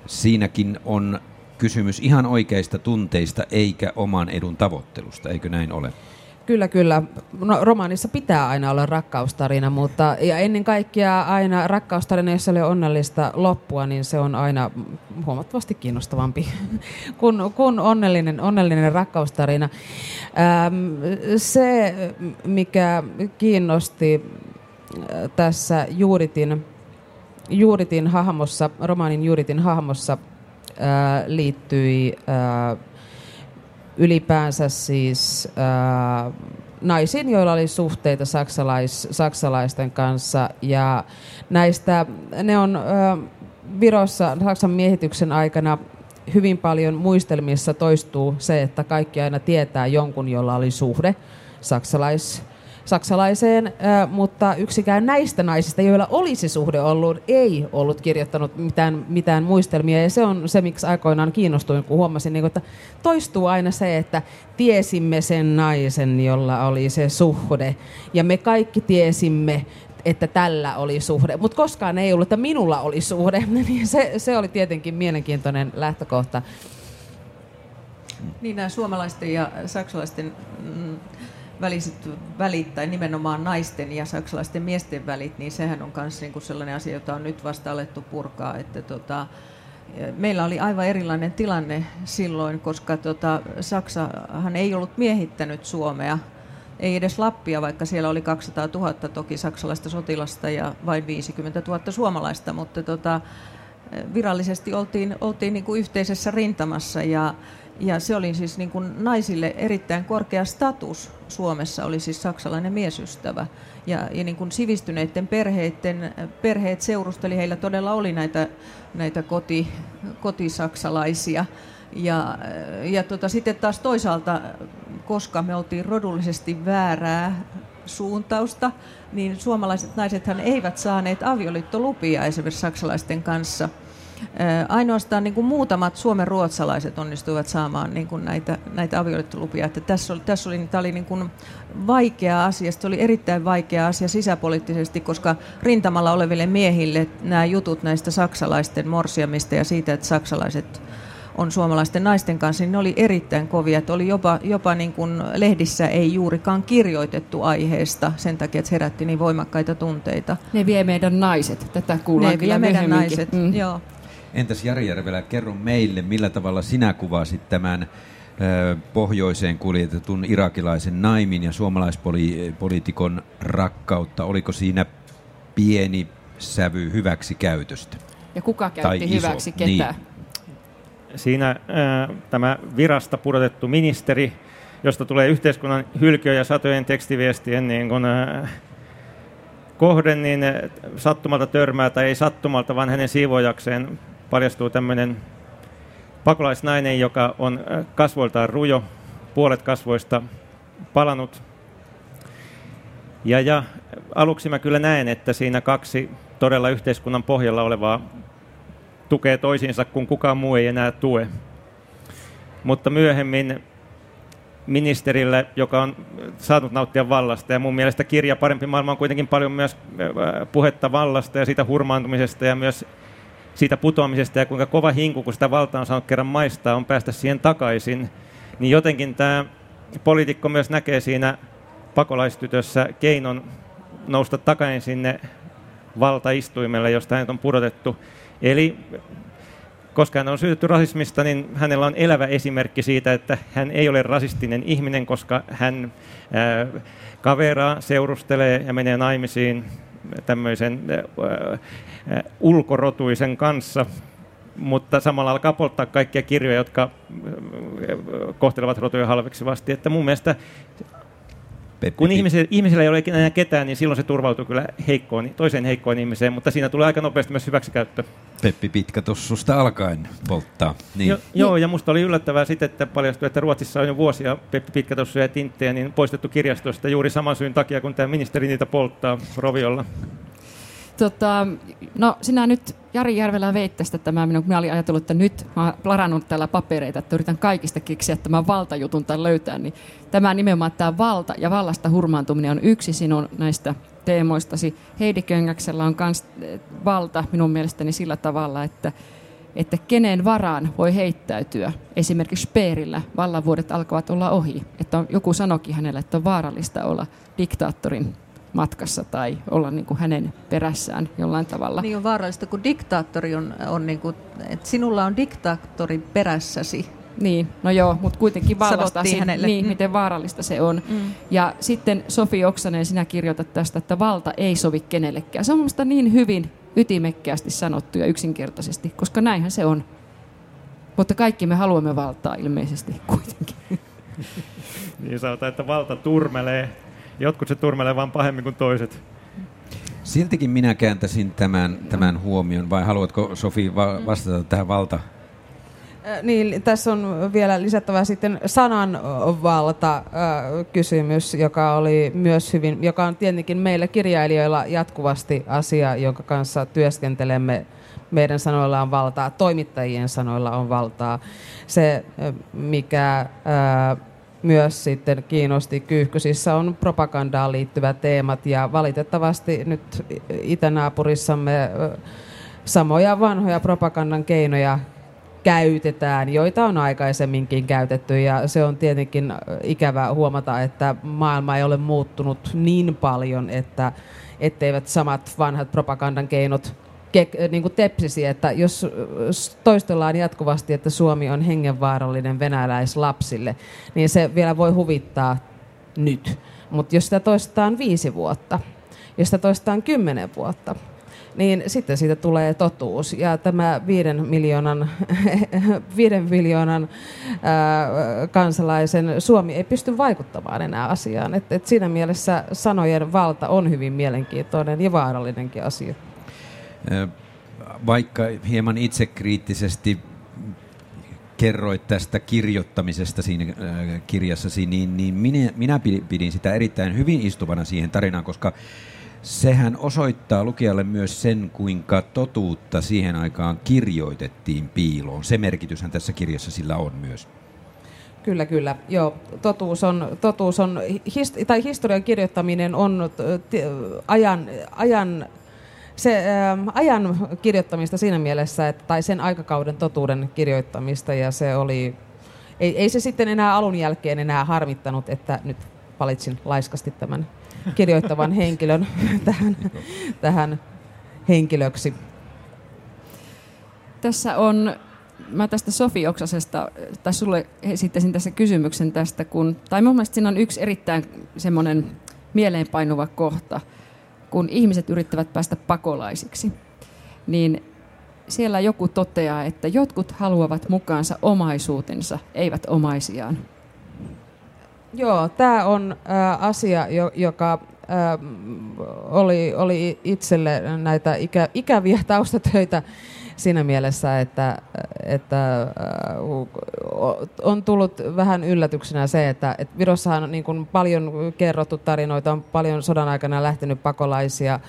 Siinäkin on kysymys ihan oikeista tunteista eikä oman edun tavoittelusta, eikö näin ole? Kyllä, kyllä. No, romaanissa pitää aina olla rakkaustarina, mutta ja ennen kaikkea aina rakkaustarina, jos se oli onnellista loppua, niin se on aina huomattavasti kiinnostavampi kuin, kuin onnellinen, onnellinen rakkaustarina. Ähm, se, mikä kiinnosti äh, tässä Juuritin, Juuritin hahmossa, romaanin Juuritin hahmossa äh, liittyi äh, ylipäänsä siis äh, naisiin, joilla oli suhteita saksalais, saksalaisten kanssa. Ja näistä, ne on äh, Virossa Saksan miehityksen aikana hyvin paljon muistelmissa toistuu se, että kaikki aina tietää jonkun, jolla oli suhde saksalais, saksalaiseen, mutta yksikään näistä naisista, joilla olisi suhde ollut, ei ollut kirjoittanut mitään, mitään muistelmia. Ja se on se, miksi aikoinaan kiinnostuin, kun huomasin, niin että toistuu aina se, että tiesimme sen naisen, jolla oli se suhde. Ja me kaikki tiesimme, että tällä oli suhde, mutta koskaan ei ollut, että minulla oli suhde, niin se, se oli tietenkin mielenkiintoinen lähtökohta. Niin nämä suomalaisten ja saksalaisten mm, väliset välit, tai nimenomaan naisten ja saksalaisten miesten välit, niin sehän on myös niinku sellainen asia, jota on nyt vasta alettu purkaa. Että tota, meillä oli aivan erilainen tilanne silloin, koska tota, Saksahan ei ollut miehittänyt Suomea, ei edes Lappia, vaikka siellä oli 200 000 toki saksalaista sotilasta ja vain 50 000 suomalaista, mutta tota, virallisesti oltiin, oltiin niin kuin yhteisessä rintamassa ja, ja se oli siis niin kuin naisille erittäin korkea status Suomessa, oli siis saksalainen miesystävä. Ja, ja niin kuin sivistyneiden perheiden, perheet seurusteli, heillä todella oli näitä, näitä koti, kotisaksalaisia. Ja, ja tota, sitten taas toisaalta, koska me oltiin rodullisesti väärää suuntausta, niin suomalaiset naisethan eivät saaneet avioliittolupia esimerkiksi saksalaisten kanssa – Ainoastaan niin kuin muutamat suomen ruotsalaiset onnistuivat saamaan niin kuin näitä, näitä avioliittolupia. Että tässä oli, tässä oli, tämä oli niin kuin vaikea asia, se oli erittäin vaikea asia sisäpoliittisesti, koska rintamalla oleville miehille nämä jutut näistä saksalaisten morsiamista ja siitä, että saksalaiset on suomalaisten naisten kanssa, niin ne oli erittäin kovia. Että oli jopa, jopa niin kuin lehdissä ei juurikaan kirjoitettu aiheesta sen takia, että se herätti niin voimakkaita tunteita. Ne vie meidän naiset, tätä kuullaan ne vie meidän naiset, mm. joo. Entäs Jari Järvelä, kerro meille, millä tavalla sinä kuvasit tämän pohjoiseen kuljetetun irakilaisen naimin ja suomalaispoliitikon rakkautta. Oliko siinä pieni sävy hyväksi käytöstä? Ja kuka käytti tai hyväksi iso? Niin. ketään? Niin. Siinä äh, tämä virasta pudotettu ministeri, josta tulee yhteiskunnan hylkiö ja satojen tekstiviestien niin kun, äh, kohden, niin sattumalta törmää tai ei sattumalta, vaan hänen siivojakseen paljastuu tämmöinen pakolaisnainen, joka on äh, kasvoiltaan rujo, puolet kasvoista palanut. Ja, ja aluksi mä kyllä näen, että siinä kaksi todella yhteiskunnan pohjalla olevaa tukee toisiinsa, kun kukaan muu ei enää tue. Mutta myöhemmin ministerille, joka on saanut nauttia vallasta. Ja mun mielestä kirja Parempi maailma on kuitenkin paljon myös äh, puhetta vallasta ja siitä hurmaantumisesta ja myös siitä putoamisesta ja kuinka kova hinku, kun sitä valtaa on saanut kerran maistaa, on päästä siihen takaisin, niin jotenkin tämä poliitikko myös näkee siinä pakolaistytössä keinon nousta takaisin sinne valtaistuimelle, josta hänet on pudotettu. Eli koska hän on syytetty rasismista, niin hänellä on elävä esimerkki siitä, että hän ei ole rasistinen ihminen, koska hän kaveraa, seurustelee ja menee naimisiin tämmöisen ulkorotuisen kanssa, mutta samalla alkaa polttaa kaikkia kirjoja, jotka kohtelevat rotuja halveksivasti. Että mun mielestä. Kun ihmisellä, ihmisellä ei ole enää ketään, niin silloin se turvautuu kyllä heikkoon, toiseen heikkoon ihmiseen, mutta siinä tulee aika nopeasti myös hyväksikäyttö. Peppi Pitkä tossusta alkaen polttaa. Niin. Jo, joo, ja musta oli yllättävää sitten, että paljastui, että Ruotsissa on jo vuosia Peppi Pitkä ja tinttejä niin poistettu kirjastosta juuri saman syyn takia, kun tämä ministeri niitä polttaa roviolla. Tota, no sinä nyt Jari Järvelä veit tästä tämä, minä, minä olin ajatellut, että nyt mä olen larannut täällä papereita, että yritän kaikista keksiä tämän valtajutun tai löytää, niin tämä nimenomaan tämä valta ja vallasta hurmaantuminen on yksi sinun näistä teemoistasi. Heidi Köngäksellä on myös eh, valta minun mielestäni sillä tavalla, että, että kenen varaan voi heittäytyä. Esimerkiksi Speerillä vallanvuodet alkavat olla ohi. Että on, joku sanokin hänelle, että on vaarallista olla diktaattorin matkassa tai olla niin kuin hänen perässään jollain tavalla. Niin on vaarallista, kun diktaattori on, on niin kuin, että sinulla on diktaattori perässäsi. Niin, no joo, mutta kuitenkin vallasta hänelle. Niin, mm. miten vaarallista se on. Mm. Ja sitten Sofi Oksanen, sinä kirjoitat tästä, että valta ei sovi kenellekään. Se on minusta niin hyvin ytimekkäästi sanottu ja yksinkertaisesti, koska näinhän se on. Mutta kaikki me haluamme valtaa ilmeisesti kuitenkin. niin sanotaan, että valta turmelee Jotkut se turmelee vaan pahemmin kuin toiset. Siltikin minä kääntäisin tämän, tämän huomion, vai haluatko Sofi va- vastata tähän valta niin, tässä on vielä lisättävä sitten sananvalta kysymys, joka oli myös hyvin, joka on tietenkin meille kirjailijoilla jatkuvasti asia, jonka kanssa työskentelemme. Meidän sanoilla on valtaa, toimittajien sanoilla on valtaa. Se, mikä myös sitten kiinnosti. Kyyhkysissä on propagandaan liittyvät teemat ja valitettavasti nyt itänaapurissamme samoja vanhoja propagandan keinoja käytetään, joita on aikaisemminkin käytetty ja se on tietenkin ikävä huomata, että maailma ei ole muuttunut niin paljon, että etteivät samat vanhat propagandan keinot ke, niin kuin tepsisi, että jos toistellaan jatkuvasti, että Suomi on hengenvaarallinen venäläislapsille, niin se vielä voi huvittaa nyt. Mutta jos sitä toistetaan viisi vuotta, jos sitä toistetaan kymmenen vuotta, niin sitten siitä tulee totuus. Ja tämä viiden miljoonan, viiden miljoonan ää, kansalaisen Suomi ei pysty vaikuttamaan enää asiaan. Et, et siinä mielessä sanojen valta on hyvin mielenkiintoinen ja vaarallinenkin asia. Vaikka hieman itsekriittisesti kerroit tästä kirjoittamisesta siinä kirjassasi, niin, niin minä, minä pidin sitä erittäin hyvin istuvana siihen tarinaan, koska sehän osoittaa lukijalle myös sen, kuinka totuutta siihen aikaan kirjoitettiin piiloon. Se merkityshän tässä kirjassa sillä on myös. Kyllä, kyllä. Joo, totuus on, totuus on hist, tai historian kirjoittaminen on t, ajan, ajan se ä, ajan kirjoittamista siinä mielessä, että, tai sen aikakauden totuuden kirjoittamista, ja se oli, ei, ei se sitten enää alun jälkeen enää harmittanut, että nyt valitsin laiskasti tämän kirjoittavan henkilön tähän, tähän henkilöksi. Tässä on, mä tästä Sofi Oksasesta, tai sulle esittäisin tässä kysymyksen tästä, kun, tai mun mielestä siinä on yksi erittäin semmoinen mieleenpainuva kohta, kun ihmiset yrittävät päästä pakolaisiksi, niin siellä joku toteaa, että jotkut haluavat mukaansa omaisuutensa, eivät omaisiaan. Joo, tämä on asia, jo, joka oli, oli itselle näitä ikä, ikäviä taustatöitä siinä mielessä, että, että äh, on tullut vähän yllätyksenä se, että, että Virossahan on niin kuin paljon kerrottu tarinoita, on paljon sodan aikana lähtenyt pakolaisia,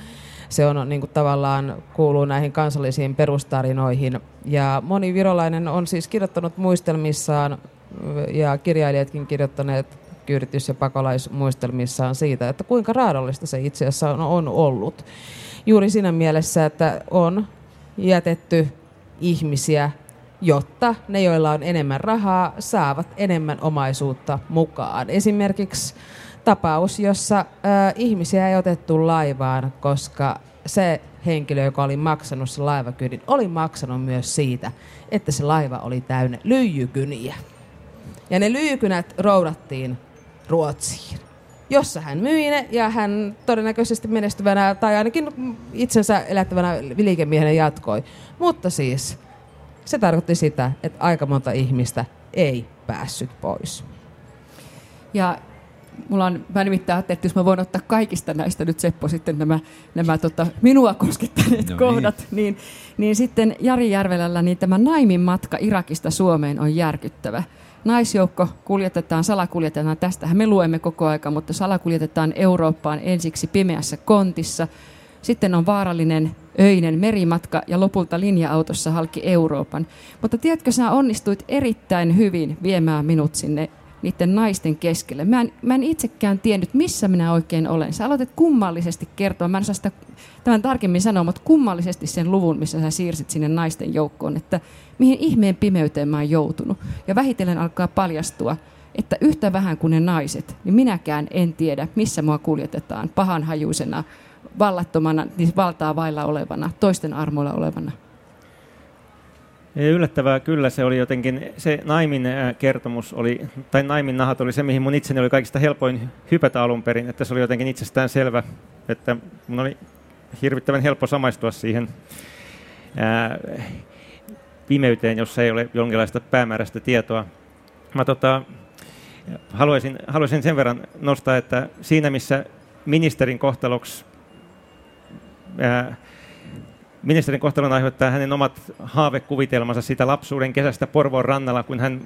se on niin kuin tavallaan kuuluu näihin kansallisiin perustarinoihin. Ja moni virolainen on siis kirjoittanut muistelmissaan ja kirjailijatkin kirjoittaneet kyyditys- ja pakolaismuistelmissaan siitä, että kuinka raadollista se itse asiassa on, on ollut. Juuri siinä mielessä, että on jätetty ihmisiä, jotta ne, joilla on enemmän rahaa, saavat enemmän omaisuutta mukaan. Esimerkiksi tapaus, jossa äh, ihmisiä ei otettu laivaan, koska se henkilö, joka oli maksanut se laivakyydin, oli maksanut myös siitä, että se laiva oli täynnä lyijykyniä. Ja ne lyijykynät roudattiin Ruotsiin, jossa hän myi ne ja hän todennäköisesti menestyvänä tai ainakin itsensä elättävänä liikemiehenä jatkoi. Mutta siis se tarkoitti sitä, että aika monta ihmistä ei päässyt pois. Ja mulla on, mä nimittäin ajattelin, että jos mä voin ottaa kaikista näistä nyt Seppo sitten nämä, nämä tota, minua koskettaneet no kohdat, niin. Niin, niin sitten Jari Järvelällä niin tämä Naimin matka Irakista Suomeen on järkyttävä naisjoukko kuljetetaan, salakuljetetaan, tästähän me luemme koko aika, mutta salakuljetetaan Eurooppaan ensiksi pimeässä kontissa. Sitten on vaarallinen öinen merimatka ja lopulta linja-autossa halki Euroopan. Mutta tiedätkö, sä onnistuit erittäin hyvin viemään minut sinne niiden naisten keskelle. Mä en, mä en itsekään tiennyt, missä minä oikein olen. Sä aloitat kummallisesti kertoa, mä en saa sitä tämän tarkemmin sanoa, mutta kummallisesti sen luvun, missä sä siirsit sinne naisten joukkoon, että mihin ihmeen pimeyteen mä oon joutunut. Ja vähitellen alkaa paljastua, että yhtä vähän kuin ne naiset, niin minäkään en tiedä, missä mua kuljetetaan pahanhajuisena, vallattomana, niin valtaa vailla olevana, toisten armoilla olevana. Yllättävää kyllä se oli jotenkin, se Naimin kertomus oli, tai Naimin nahat oli se, mihin mun itseni oli kaikista helpoin hypätä alun perin, että se oli jotenkin itsestään selvä, että mun oli hirvittävän helppo samaistua siihen ää, pimeyteen, jossa ei ole jonkinlaista päämääräistä tietoa. Mä tota, haluaisin, haluaisin sen verran nostaa, että siinä missä ministerin kohtaloksi ää, ministerin kohtalon aiheuttaa hänen omat haavekuvitelmansa sitä lapsuuden kesästä Porvoon rannalla, kun hän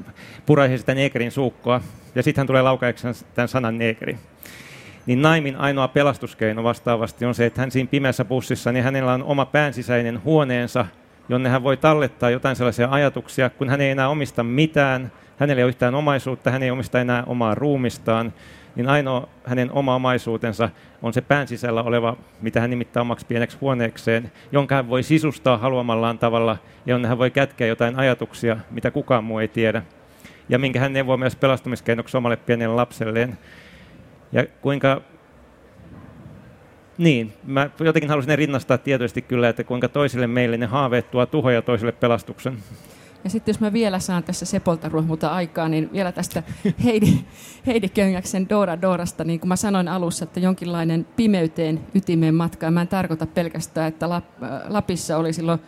puraisi sitä neekerin suukkoa, ja sitten hän tulee laukaeksi tämän sanan neekeri. Niin Naimin ainoa pelastuskeino vastaavasti on se, että hän siinä pimeässä bussissa, niin hänellä on oma päänsisäinen huoneensa, jonne hän voi tallettaa jotain sellaisia ajatuksia, kun hän ei enää omista mitään, hänellä ei ole yhtään omaisuutta, hän ei omista enää omaa ruumistaan, niin ainoa hänen oma omaisuutensa on se pään sisällä oleva, mitä hän nimittää omaksi pieneksi huoneekseen, jonka hän voi sisustaa haluamallaan tavalla, ja jonne hän voi kätkeä jotain ajatuksia, mitä kukaan muu ei tiedä, ja minkä hän neuvoo myös pelastamiskeinoksi omalle pienelle lapselleen. Ja kuinka niin, mä jotenkin halusin rinnastaa tietoisesti kyllä, että kuinka toisille meille ne haaveet tuo tuhoja ja toisille pelastuksen. Ja sitten jos mä vielä saan tässä Sepolta ruhmuta aikaa, niin vielä tästä Heidi, Heidi Köngäksen Dora Dorasta, niin kuin mä sanoin alussa, että jonkinlainen pimeyteen ytimeen matka. Mä en tarkoita pelkästään, että äh, Lapissa oli silloin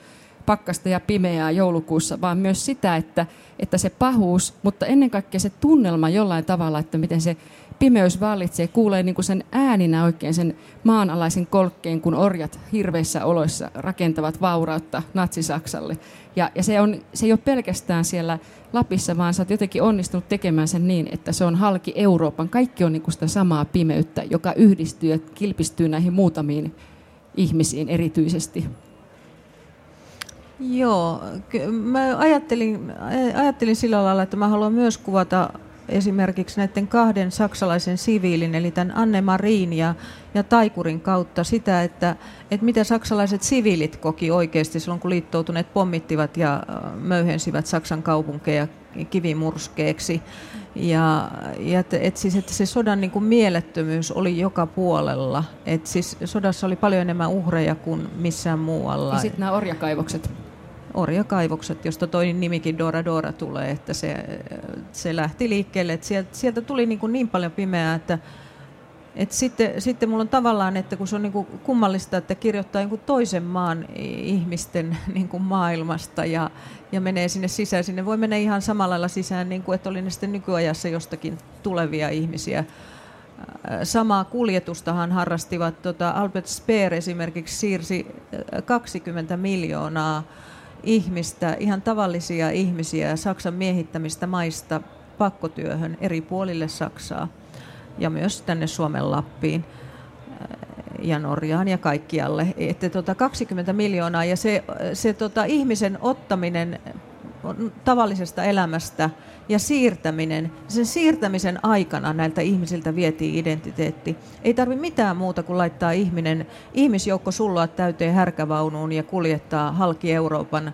pakkasta ja pimeää joulukuussa, vaan myös sitä, että, että se pahuus, mutta ennen kaikkea se tunnelma jollain tavalla, että miten se pimeys vallitsee, kuulee niin kuin sen ääninä oikein sen maanalaisen kolkkeen, kun orjat hirveissä oloissa rakentavat vaurautta natsisaksalle. Ja, ja se, on, se ei ole pelkästään siellä Lapissa, vaan sä oot jotenkin onnistunut tekemään sen niin, että se on halki Euroopan. Kaikki on niin kuin sitä samaa pimeyttä, joka yhdistyy ja kilpistyy näihin muutamiin ihmisiin erityisesti. Joo, mä ajattelin, ajattelin sillä lailla, että mä haluan myös kuvata esimerkiksi näiden kahden saksalaisen siviilin, eli tämän Anne Marin ja, ja Taikurin kautta sitä, että, että mitä saksalaiset siviilit koki oikeasti silloin, kun liittoutuneet pommittivat ja möyhensivät Saksan kaupunkeja kivimurskeeksi. Ja, ja et, et siis, että se sodan niin kuin mielettömyys oli joka puolella. Et siis sodassa oli paljon enemmän uhreja kuin missään muualla. Ja sitten nämä orjakaivokset orjakaivokset, josta toinen nimikin Dora Dora tulee, että se, se lähti liikkeelle. Että sieltä, sieltä tuli niin, kuin niin paljon pimeää, että, että sitten, sitten mulla on tavallaan, että kun se on niin kuin kummallista, että kirjoittaa niin toisen maan ihmisten niin kuin maailmasta ja, ja menee sinne sisään. Sinne voi mennä ihan samalla lailla sisään, niin kuin, että oli ne sitten nykyajassa jostakin tulevia ihmisiä. Samaa kuljetustahan harrastivat, tota Albert Speer esimerkiksi siirsi 20 miljoonaa ihmistä, ihan tavallisia ihmisiä Saksan miehittämistä maista pakkotyöhön eri puolille Saksaa ja myös tänne Suomen Lappiin ja Norjaan ja kaikkialle. Että tota 20 miljoonaa ja se, se tota ihmisen ottaminen tavallisesta elämästä ja siirtäminen, sen siirtämisen aikana näiltä ihmisiltä vietiin identiteetti. Ei tarvi mitään muuta kuin laittaa ihminen, ihmisjoukko sulloa täyteen härkävaunuun ja kuljettaa halki Euroopan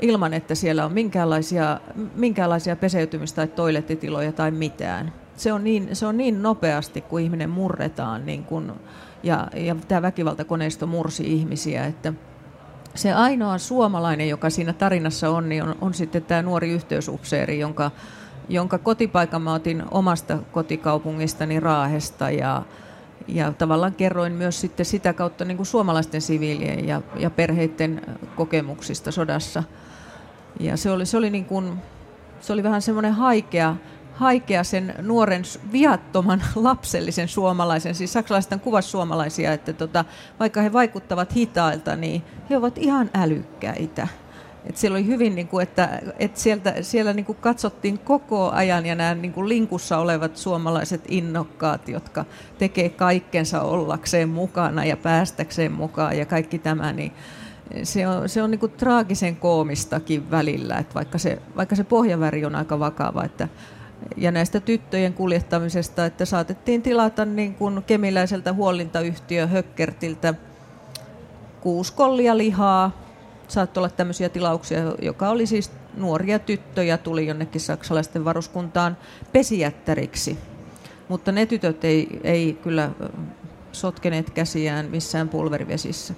ilman, että siellä on minkäänlaisia, minkäänlaisia peseytymis- tai toilettitiloja tai mitään. Se on niin, se on niin nopeasti, kun ihminen murretaan niin kun, ja, ja tämä väkivaltakoneisto mursi ihmisiä, että se ainoa suomalainen, joka siinä tarinassa on, niin on, on sitten tämä nuori yhteysupseeri, jonka, jonka kotipaikan mä otin omasta kotikaupungistani Raahesta ja, ja tavallaan kerroin myös sitten sitä kautta niin kuin suomalaisten siviilien ja, ja perheiden kokemuksista sodassa. Ja se oli, se oli, niin kuin, se oli vähän semmoinen haikea, haikea sen nuoren viattoman lapsellisen suomalaisen, siis saksalaiset kuvas suomalaisia, että tota, vaikka he vaikuttavat hitailta, niin he ovat ihan älykkäitä. Et siellä oli hyvin, niin kuin, että, että sieltä, siellä niin kuin katsottiin koko ajan ja nämä niin kuin linkussa olevat suomalaiset innokkaat, jotka tekee kaikkensa ollakseen mukana ja päästäkseen mukaan ja kaikki tämä, niin se on, se on niin kuin traagisen koomistakin välillä, että vaikka se, vaikka se pohjaväri on aika vakava, että ja näistä tyttöjen kuljettamisesta, että saatettiin tilata niin kuin kemiläiseltä huollintayhtiö Hökkertiltä kuusi kollia lihaa. Saattoi olla tämmöisiä tilauksia, joka oli siis nuoria tyttöjä, tuli jonnekin saksalaisten varuskuntaan pesijättäriksi. Mutta ne tytöt ei, ei kyllä sotkeneet käsiään missään pulverivesissä.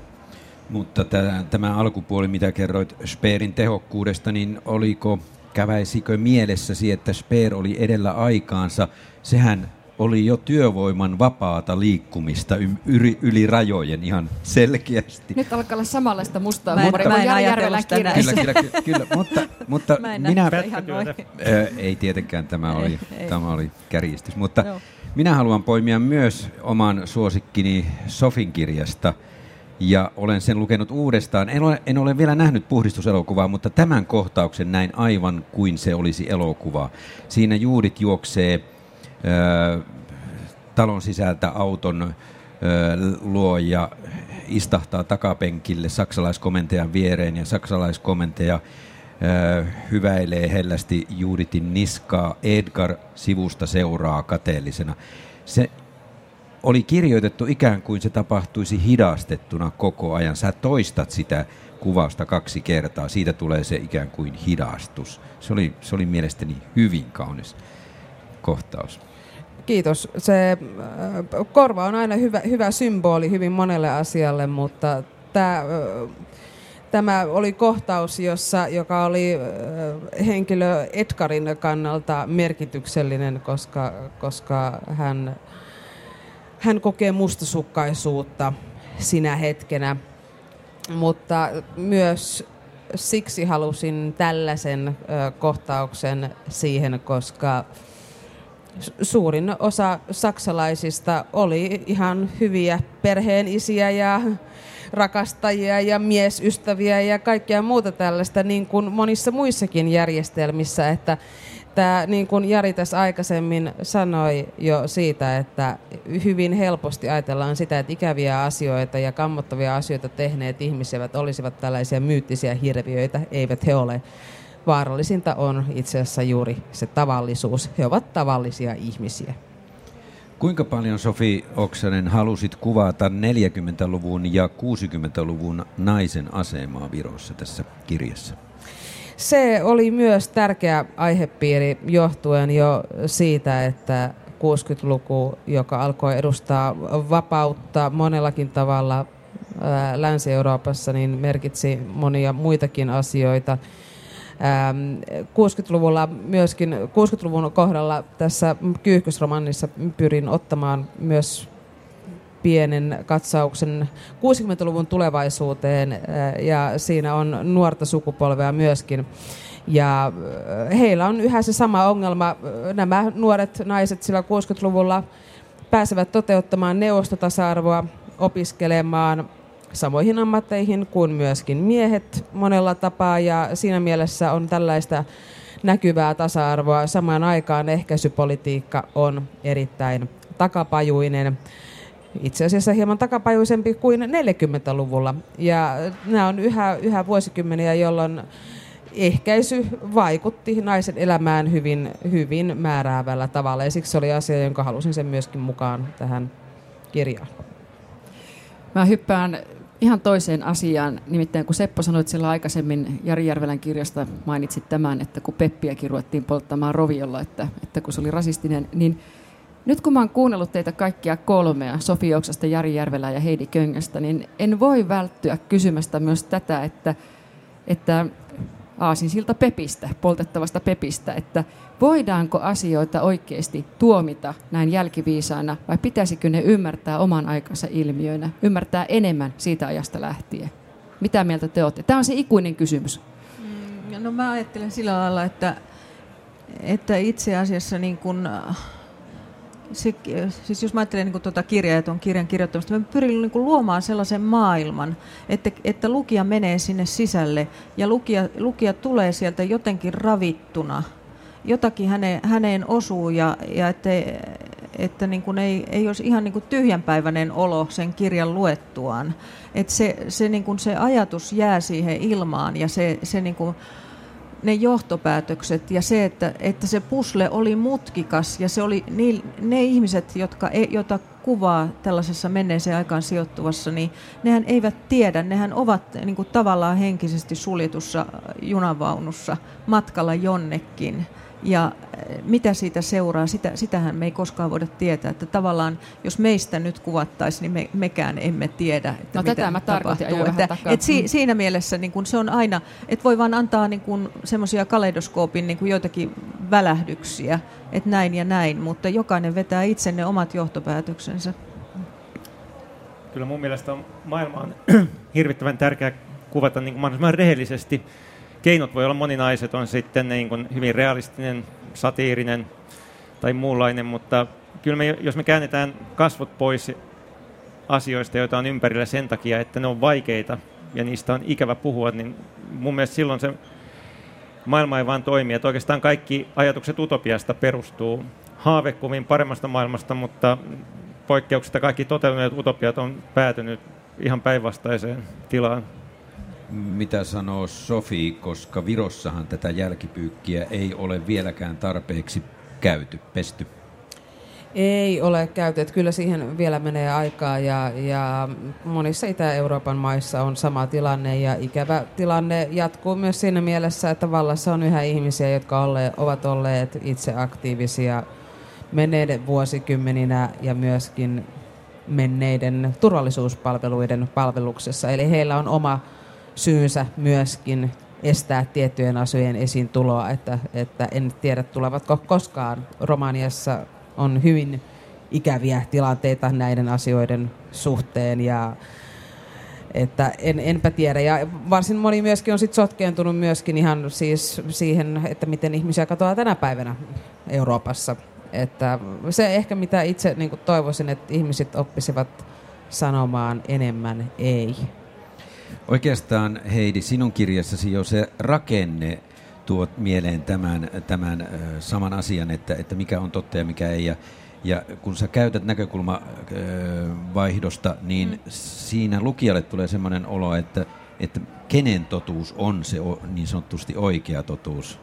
Mutta tämä, tämä alkupuoli, mitä kerroit Speerin tehokkuudesta, niin oliko käväisikö mielessäsi, että Speer oli edellä aikaansa? Sehän oli jo työvoiman vapaata liikkumista yli, yli rajojen ihan selkeästi. Nyt alkaa olla samanlaista mustaa mä en, huumoria kuin Järvelän Kyllä, kyllä, kyllä, kyllä, mutta, mutta minä... ei tietenkään, tämä oli, ei, tämä oli kärjistys, mutta no. minä haluan poimia myös oman suosikkini Sofin kirjasta – ja olen sen lukenut uudestaan. En ole, en ole vielä nähnyt puhdistuselokuvaa, mutta tämän kohtauksen näin aivan kuin se olisi elokuva. Siinä juudit juoksee ö, talon sisältä auton ö, luo ja istahtaa takapenkille saksalaiskomentajan viereen ja saksalaiskomentaja äh, hyväilee hellästi Juditin niskaa. Edgar sivusta seuraa kateellisena. Se oli kirjoitettu ikään kuin se tapahtuisi hidastettuna koko ajan. Sä toistat sitä kuvausta kaksi kertaa. Siitä tulee se ikään kuin hidastus. Se oli, se oli mielestäni hyvin kaunis kohtaus. Kiitos. Se äh, korva on aina hyvä, hyvä symboli hyvin monelle asialle, mutta tämä, äh, tämä oli kohtaus, jossa, joka oli äh, henkilö Edgarin kannalta merkityksellinen, koska, koska hän, hän kokee mustasukkaisuutta sinä hetkenä. Mutta myös siksi halusin tällaisen kohtauksen siihen, koska suurin osa saksalaisista oli ihan hyviä perheenisiä ja rakastajia ja miesystäviä ja kaikkea muuta tällaista, niin kuin monissa muissakin järjestelmissä, että Tämä, niin kuin Jari tässä aikaisemmin sanoi jo siitä, että hyvin helposti ajatellaan sitä, että ikäviä asioita ja kammottavia asioita tehneet ihmiset olisivat tällaisia myyttisiä hirviöitä. Eivät he ole vaarallisinta on itse asiassa juuri se tavallisuus. He ovat tavallisia ihmisiä. Kuinka paljon Sofi Oksanen halusit kuvata 40-luvun ja 60-luvun naisen asemaa Virossa tässä kirjassa? Se oli myös tärkeä aihepiiri johtuen jo siitä, että 60-luku, joka alkoi edustaa vapautta monellakin tavalla Länsi-Euroopassa, niin merkitsi monia muitakin asioita – 60-luvulla ähm, myöskin, 60-luvun kohdalla tässä kyyhkysromannissa pyrin ottamaan myös pienen katsauksen 60-luvun tulevaisuuteen ja siinä on nuorta sukupolvea myöskin. Ja heillä on yhä se sama ongelma. Nämä nuoret naiset sillä 60-luvulla pääsevät toteuttamaan neuvostotasa-arvoa, opiskelemaan samoihin ammatteihin kuin myöskin miehet monella tapaa ja siinä mielessä on tällaista näkyvää tasa-arvoa. Samaan aikaan ehkäisypolitiikka on erittäin takapajuinen itse asiassa hieman takapajuisempi kuin 40-luvulla. Ja nämä on yhä, yhä vuosikymmeniä, jolloin ehkäisy vaikutti naisen elämään hyvin, hyvin määräävällä tavalla. Ja siksi se oli asia, jonka halusin sen myöskin mukaan tähän kirjaan. Mä hyppään ihan toiseen asiaan. Nimittäin kun Seppo sanoi sillä aikaisemmin Jari Järvelän kirjasta mainitsit tämän, että kun Peppiäkin ruvettiin polttamaan roviolla, että, että kun se oli rasistinen, niin nyt kun mä oon kuunnellut teitä kaikkia kolmea, Sofi Oksasta, Jari Järvelää ja Heidi Köngästä, niin en voi välttyä kysymästä myös tätä, että, että aasinsilta Pepistä, poltettavasta Pepistä, että voidaanko asioita oikeasti tuomita näin jälkiviisaana vai pitäisikö ne ymmärtää oman aikansa ilmiöinä, ymmärtää enemmän siitä ajasta lähtien? Mitä mieltä te olette? Tämä on se ikuinen kysymys. Mm, no mä ajattelen sillä lailla, että, että itse asiassa niin kun, se, siis jos mä ajattelen niin tuota kirjaa ja tuon kirjan kirjoittamista, mä pyrin niin luomaan sellaisen maailman, että, että lukija menee sinne sisälle ja lukija, lukija tulee sieltä jotenkin ravittuna. Jotakin häne, häneen osuu ja, ja että, että niin kuin ei, ei olisi ihan niin kuin tyhjänpäiväinen olo sen kirjan luettuaan. Että se, se, niin kuin se ajatus jää siihen ilmaan ja se, se niin kuin, ne johtopäätökset ja se, että, että se pusle oli mutkikas ja se oli ni, ne ihmiset, jotka, e, joita kuvaa tällaisessa menneeseen aikaan sijoittuvassa, niin nehän eivät tiedä, nehän ovat niin kuin tavallaan henkisesti suljetussa junavaunussa matkalla jonnekin ja eh, mitä siitä seuraa, sitä, sitähän me ei koskaan voida tietää. Että tavallaan, jos meistä nyt kuvattaisiin, niin me, mekään emme tiedä, että no, mitä tätä mä tapahtuu. Että, et si, mm. siinä mielessä niin kun se on aina, että voi vaan antaa niin semmoisia kaleidoskoopin niin joitakin välähdyksiä, että näin ja näin, mutta jokainen vetää itse ne omat johtopäätöksensä. Kyllä mun mielestä on maailma on hirvittävän tärkeää kuvata niin kuin mahdollisimman rehellisesti keinot voi olla moninaiset, on sitten niin kuin hyvin realistinen, satiirinen tai muunlainen, mutta kyllä me, jos me käännetään kasvot pois asioista, joita on ympärillä sen takia, että ne on vaikeita ja niistä on ikävä puhua, niin mun mielestä silloin se maailma ei vaan toimi. Että oikeastaan kaikki ajatukset utopiasta perustuu haavekuviin paremmasta maailmasta, mutta poikkeuksista kaikki toteutuneet utopiat on päätynyt ihan päinvastaiseen tilaan. Mitä sanoo Sofi, koska Virossahan tätä jälkipyykkiä ei ole vieläkään tarpeeksi käyty, pesty? Ei ole käytetty. Kyllä siihen vielä menee aikaa ja, ja monissa Itä-Euroopan maissa on sama tilanne ja ikävä tilanne jatkuu myös siinä mielessä, että vallassa on yhä ihmisiä, jotka olle, ovat olleet itse aktiivisia menneiden vuosikymmeninä ja myöskin menneiden turvallisuuspalveluiden palveluksessa. Eli heillä on oma syynsä myöskin estää tiettyjen asioiden esiin tuloa, että, että en tiedä tulevatko koskaan Romaniassa on hyvin ikäviä tilanteita näiden asioiden suhteen ja että en, enpä tiedä. Ja varsin moni myöskin on sit sotkeentunut myöskin ihan siis siihen, että miten ihmisiä katoaa tänä päivänä Euroopassa. Että se ehkä mitä itse niin toivoisin, että ihmiset oppisivat sanomaan enemmän ei. Oikeastaan Heidi, sinun kirjassasi jo se rakenne tuot mieleen tämän, tämän saman asian, että, että mikä on totta ja mikä ei. Ja, ja kun sä käytät näkökulmavaihdosta, niin mm. siinä lukijalle tulee sellainen olo, että, että kenen totuus on se niin sanotusti oikea totuus?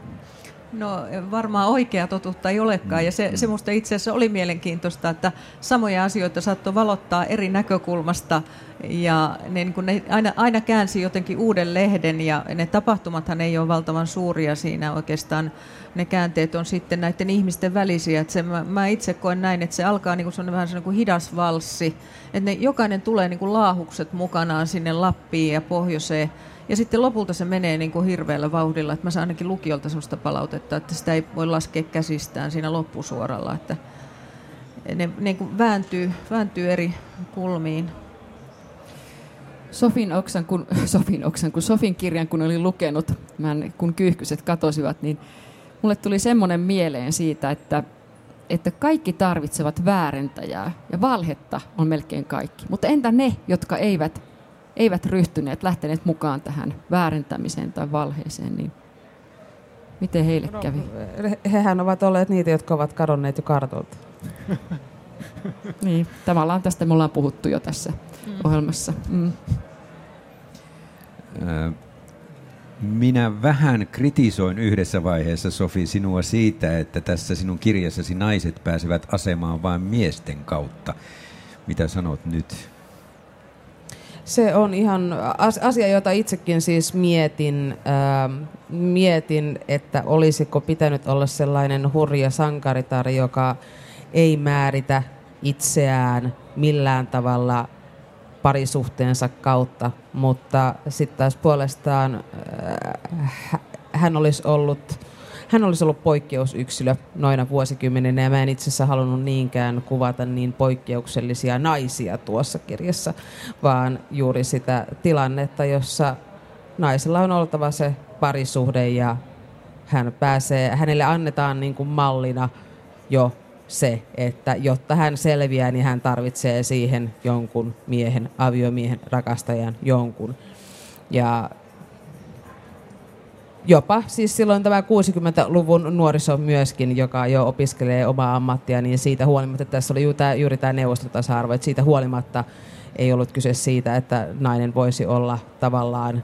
No varmaan oikea totuutta ei olekaan. Ja se, mm. se musta itse asiassa oli mielenkiintoista, että samoja asioita saattoi valottaa eri näkökulmasta. Ja ne, niin ne aina, aina käänsi jotenkin uuden lehden ja ne tapahtumathan ei ole valtavan suuria siinä oikeastaan. Ne käänteet on sitten näiden ihmisten välisiä. Että se, mä, mä itse koen näin, että se alkaa niin kuin vähän niin kuin hidas valssi. Että ne, jokainen tulee niin kuin laahukset mukanaan sinne Lappiin ja pohjoiseen ja sitten lopulta se menee niin kuin hirveällä vauhdilla, että mä saan ainakin lukiolta sellaista palautetta, että sitä ei voi laskea käsistään siinä loppusuoralla, että ne niin kuin vääntyy, vääntyy eri kulmiin. Sofin oksan, kun, Sofin oksan, kun Sofin kirjan kun olin lukenut, mä en, kun kyyhkyset katosivat, niin mulle tuli semmoinen mieleen siitä, että, että kaikki tarvitsevat väärentäjää ja valhetta on melkein kaikki. Mutta entä ne, jotka eivät eivät ryhtyneet, lähteneet mukaan tähän väärentämiseen tai valheeseen, niin miten heille no, kävi? Hehän ovat olleet niitä, jotka ovat kadonneet jo kartalta. niin, tavallaan tästä me ollaan puhuttu jo tässä mm. ohjelmassa. Mm. Minä vähän kritisoin yhdessä vaiheessa, Sofi, sinua siitä, että tässä sinun kirjassasi naiset pääsevät asemaan vain miesten kautta. Mitä sanot nyt? Se on ihan asia, jota itsekin siis mietin, ää, mietin, että olisiko pitänyt olla sellainen hurja sankaritar, joka ei määritä itseään millään tavalla parisuhteensa kautta, mutta sitten taas puolestaan ää, hän olisi ollut hän olisi ollut poikkeusyksilö noina vuosikymmeninä ja mä en itse asiassa halunnut niinkään kuvata niin poikkeuksellisia naisia tuossa kirjassa, vaan juuri sitä tilannetta, jossa naisella on oltava se parisuhde ja hän pääsee, hänelle annetaan niin kuin mallina jo se, että jotta hän selviää, niin hän tarvitsee siihen jonkun miehen, aviomiehen, rakastajan, jonkun. Ja jopa siis silloin tämä 60-luvun nuoriso myöskin, joka jo opiskelee omaa ammattia, niin siitä huolimatta, että tässä oli juuri tämä, neuvostotasa-arvo, että siitä huolimatta ei ollut kyse siitä, että nainen voisi olla tavallaan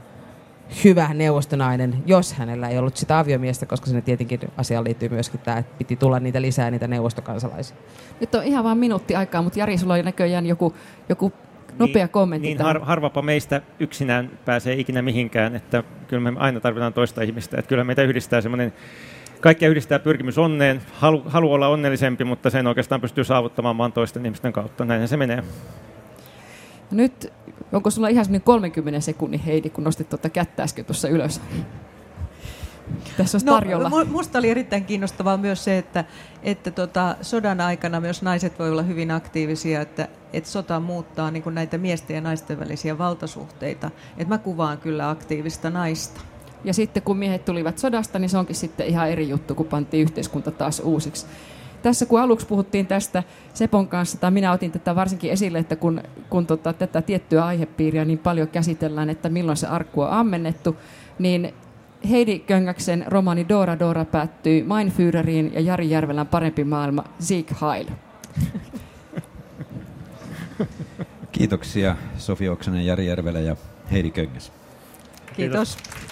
hyvä neuvostonainen, jos hänellä ei ollut sitä aviomiestä, koska sinne tietenkin asiaan liittyy myöskin tämä, että piti tulla niitä lisää niitä neuvostokansalaisia. Nyt on ihan vain minuutti aikaa, mutta Jari, sulla on näköjään joku, joku Nopea kommentti. Niin, har, harvapa meistä yksinään pääsee ikinä mihinkään, että kyllä me aina tarvitaan toista ihmistä. Että kyllä meitä yhdistää semmoinen, kaikkia yhdistää pyrkimys onneen, halu, halu olla onnellisempi, mutta sen oikeastaan pystyy saavuttamaan vain toisten ihmisten kautta. Näin se menee. Nyt, onko sulla ihan semmoinen 30 sekunnin Heidi, kun nostit tuota kättä äsken tuossa ylös? tässä olisi no, tarjolla? No, musta oli erittäin kiinnostavaa myös se, että, että tota, sodan aikana myös naiset voivat olla hyvin aktiivisia, että, että sota muuttaa niin kuin näitä miesten ja naisten välisiä valtasuhteita. Että mä kuvaan kyllä aktiivista naista. Ja sitten kun miehet tulivat sodasta, niin se onkin sitten ihan eri juttu, kun pantiin yhteiskunta taas uusiksi. Tässä kun aluksi puhuttiin tästä Sepon kanssa, tai minä otin tätä varsinkin esille, että kun, kun tota, tätä tiettyä aihepiiriä niin paljon käsitellään, että milloin se arkku on ammennettu, niin Heidi Köngäksen romani Dora Dora päättyy Mein Führeriin ja Jari Järvelän Parempi maailma Sieg Heil. Kiitoksia Sofia Oksanen, Jari Järvelä ja Heidi Köngäs. Kiitos. Kiitos.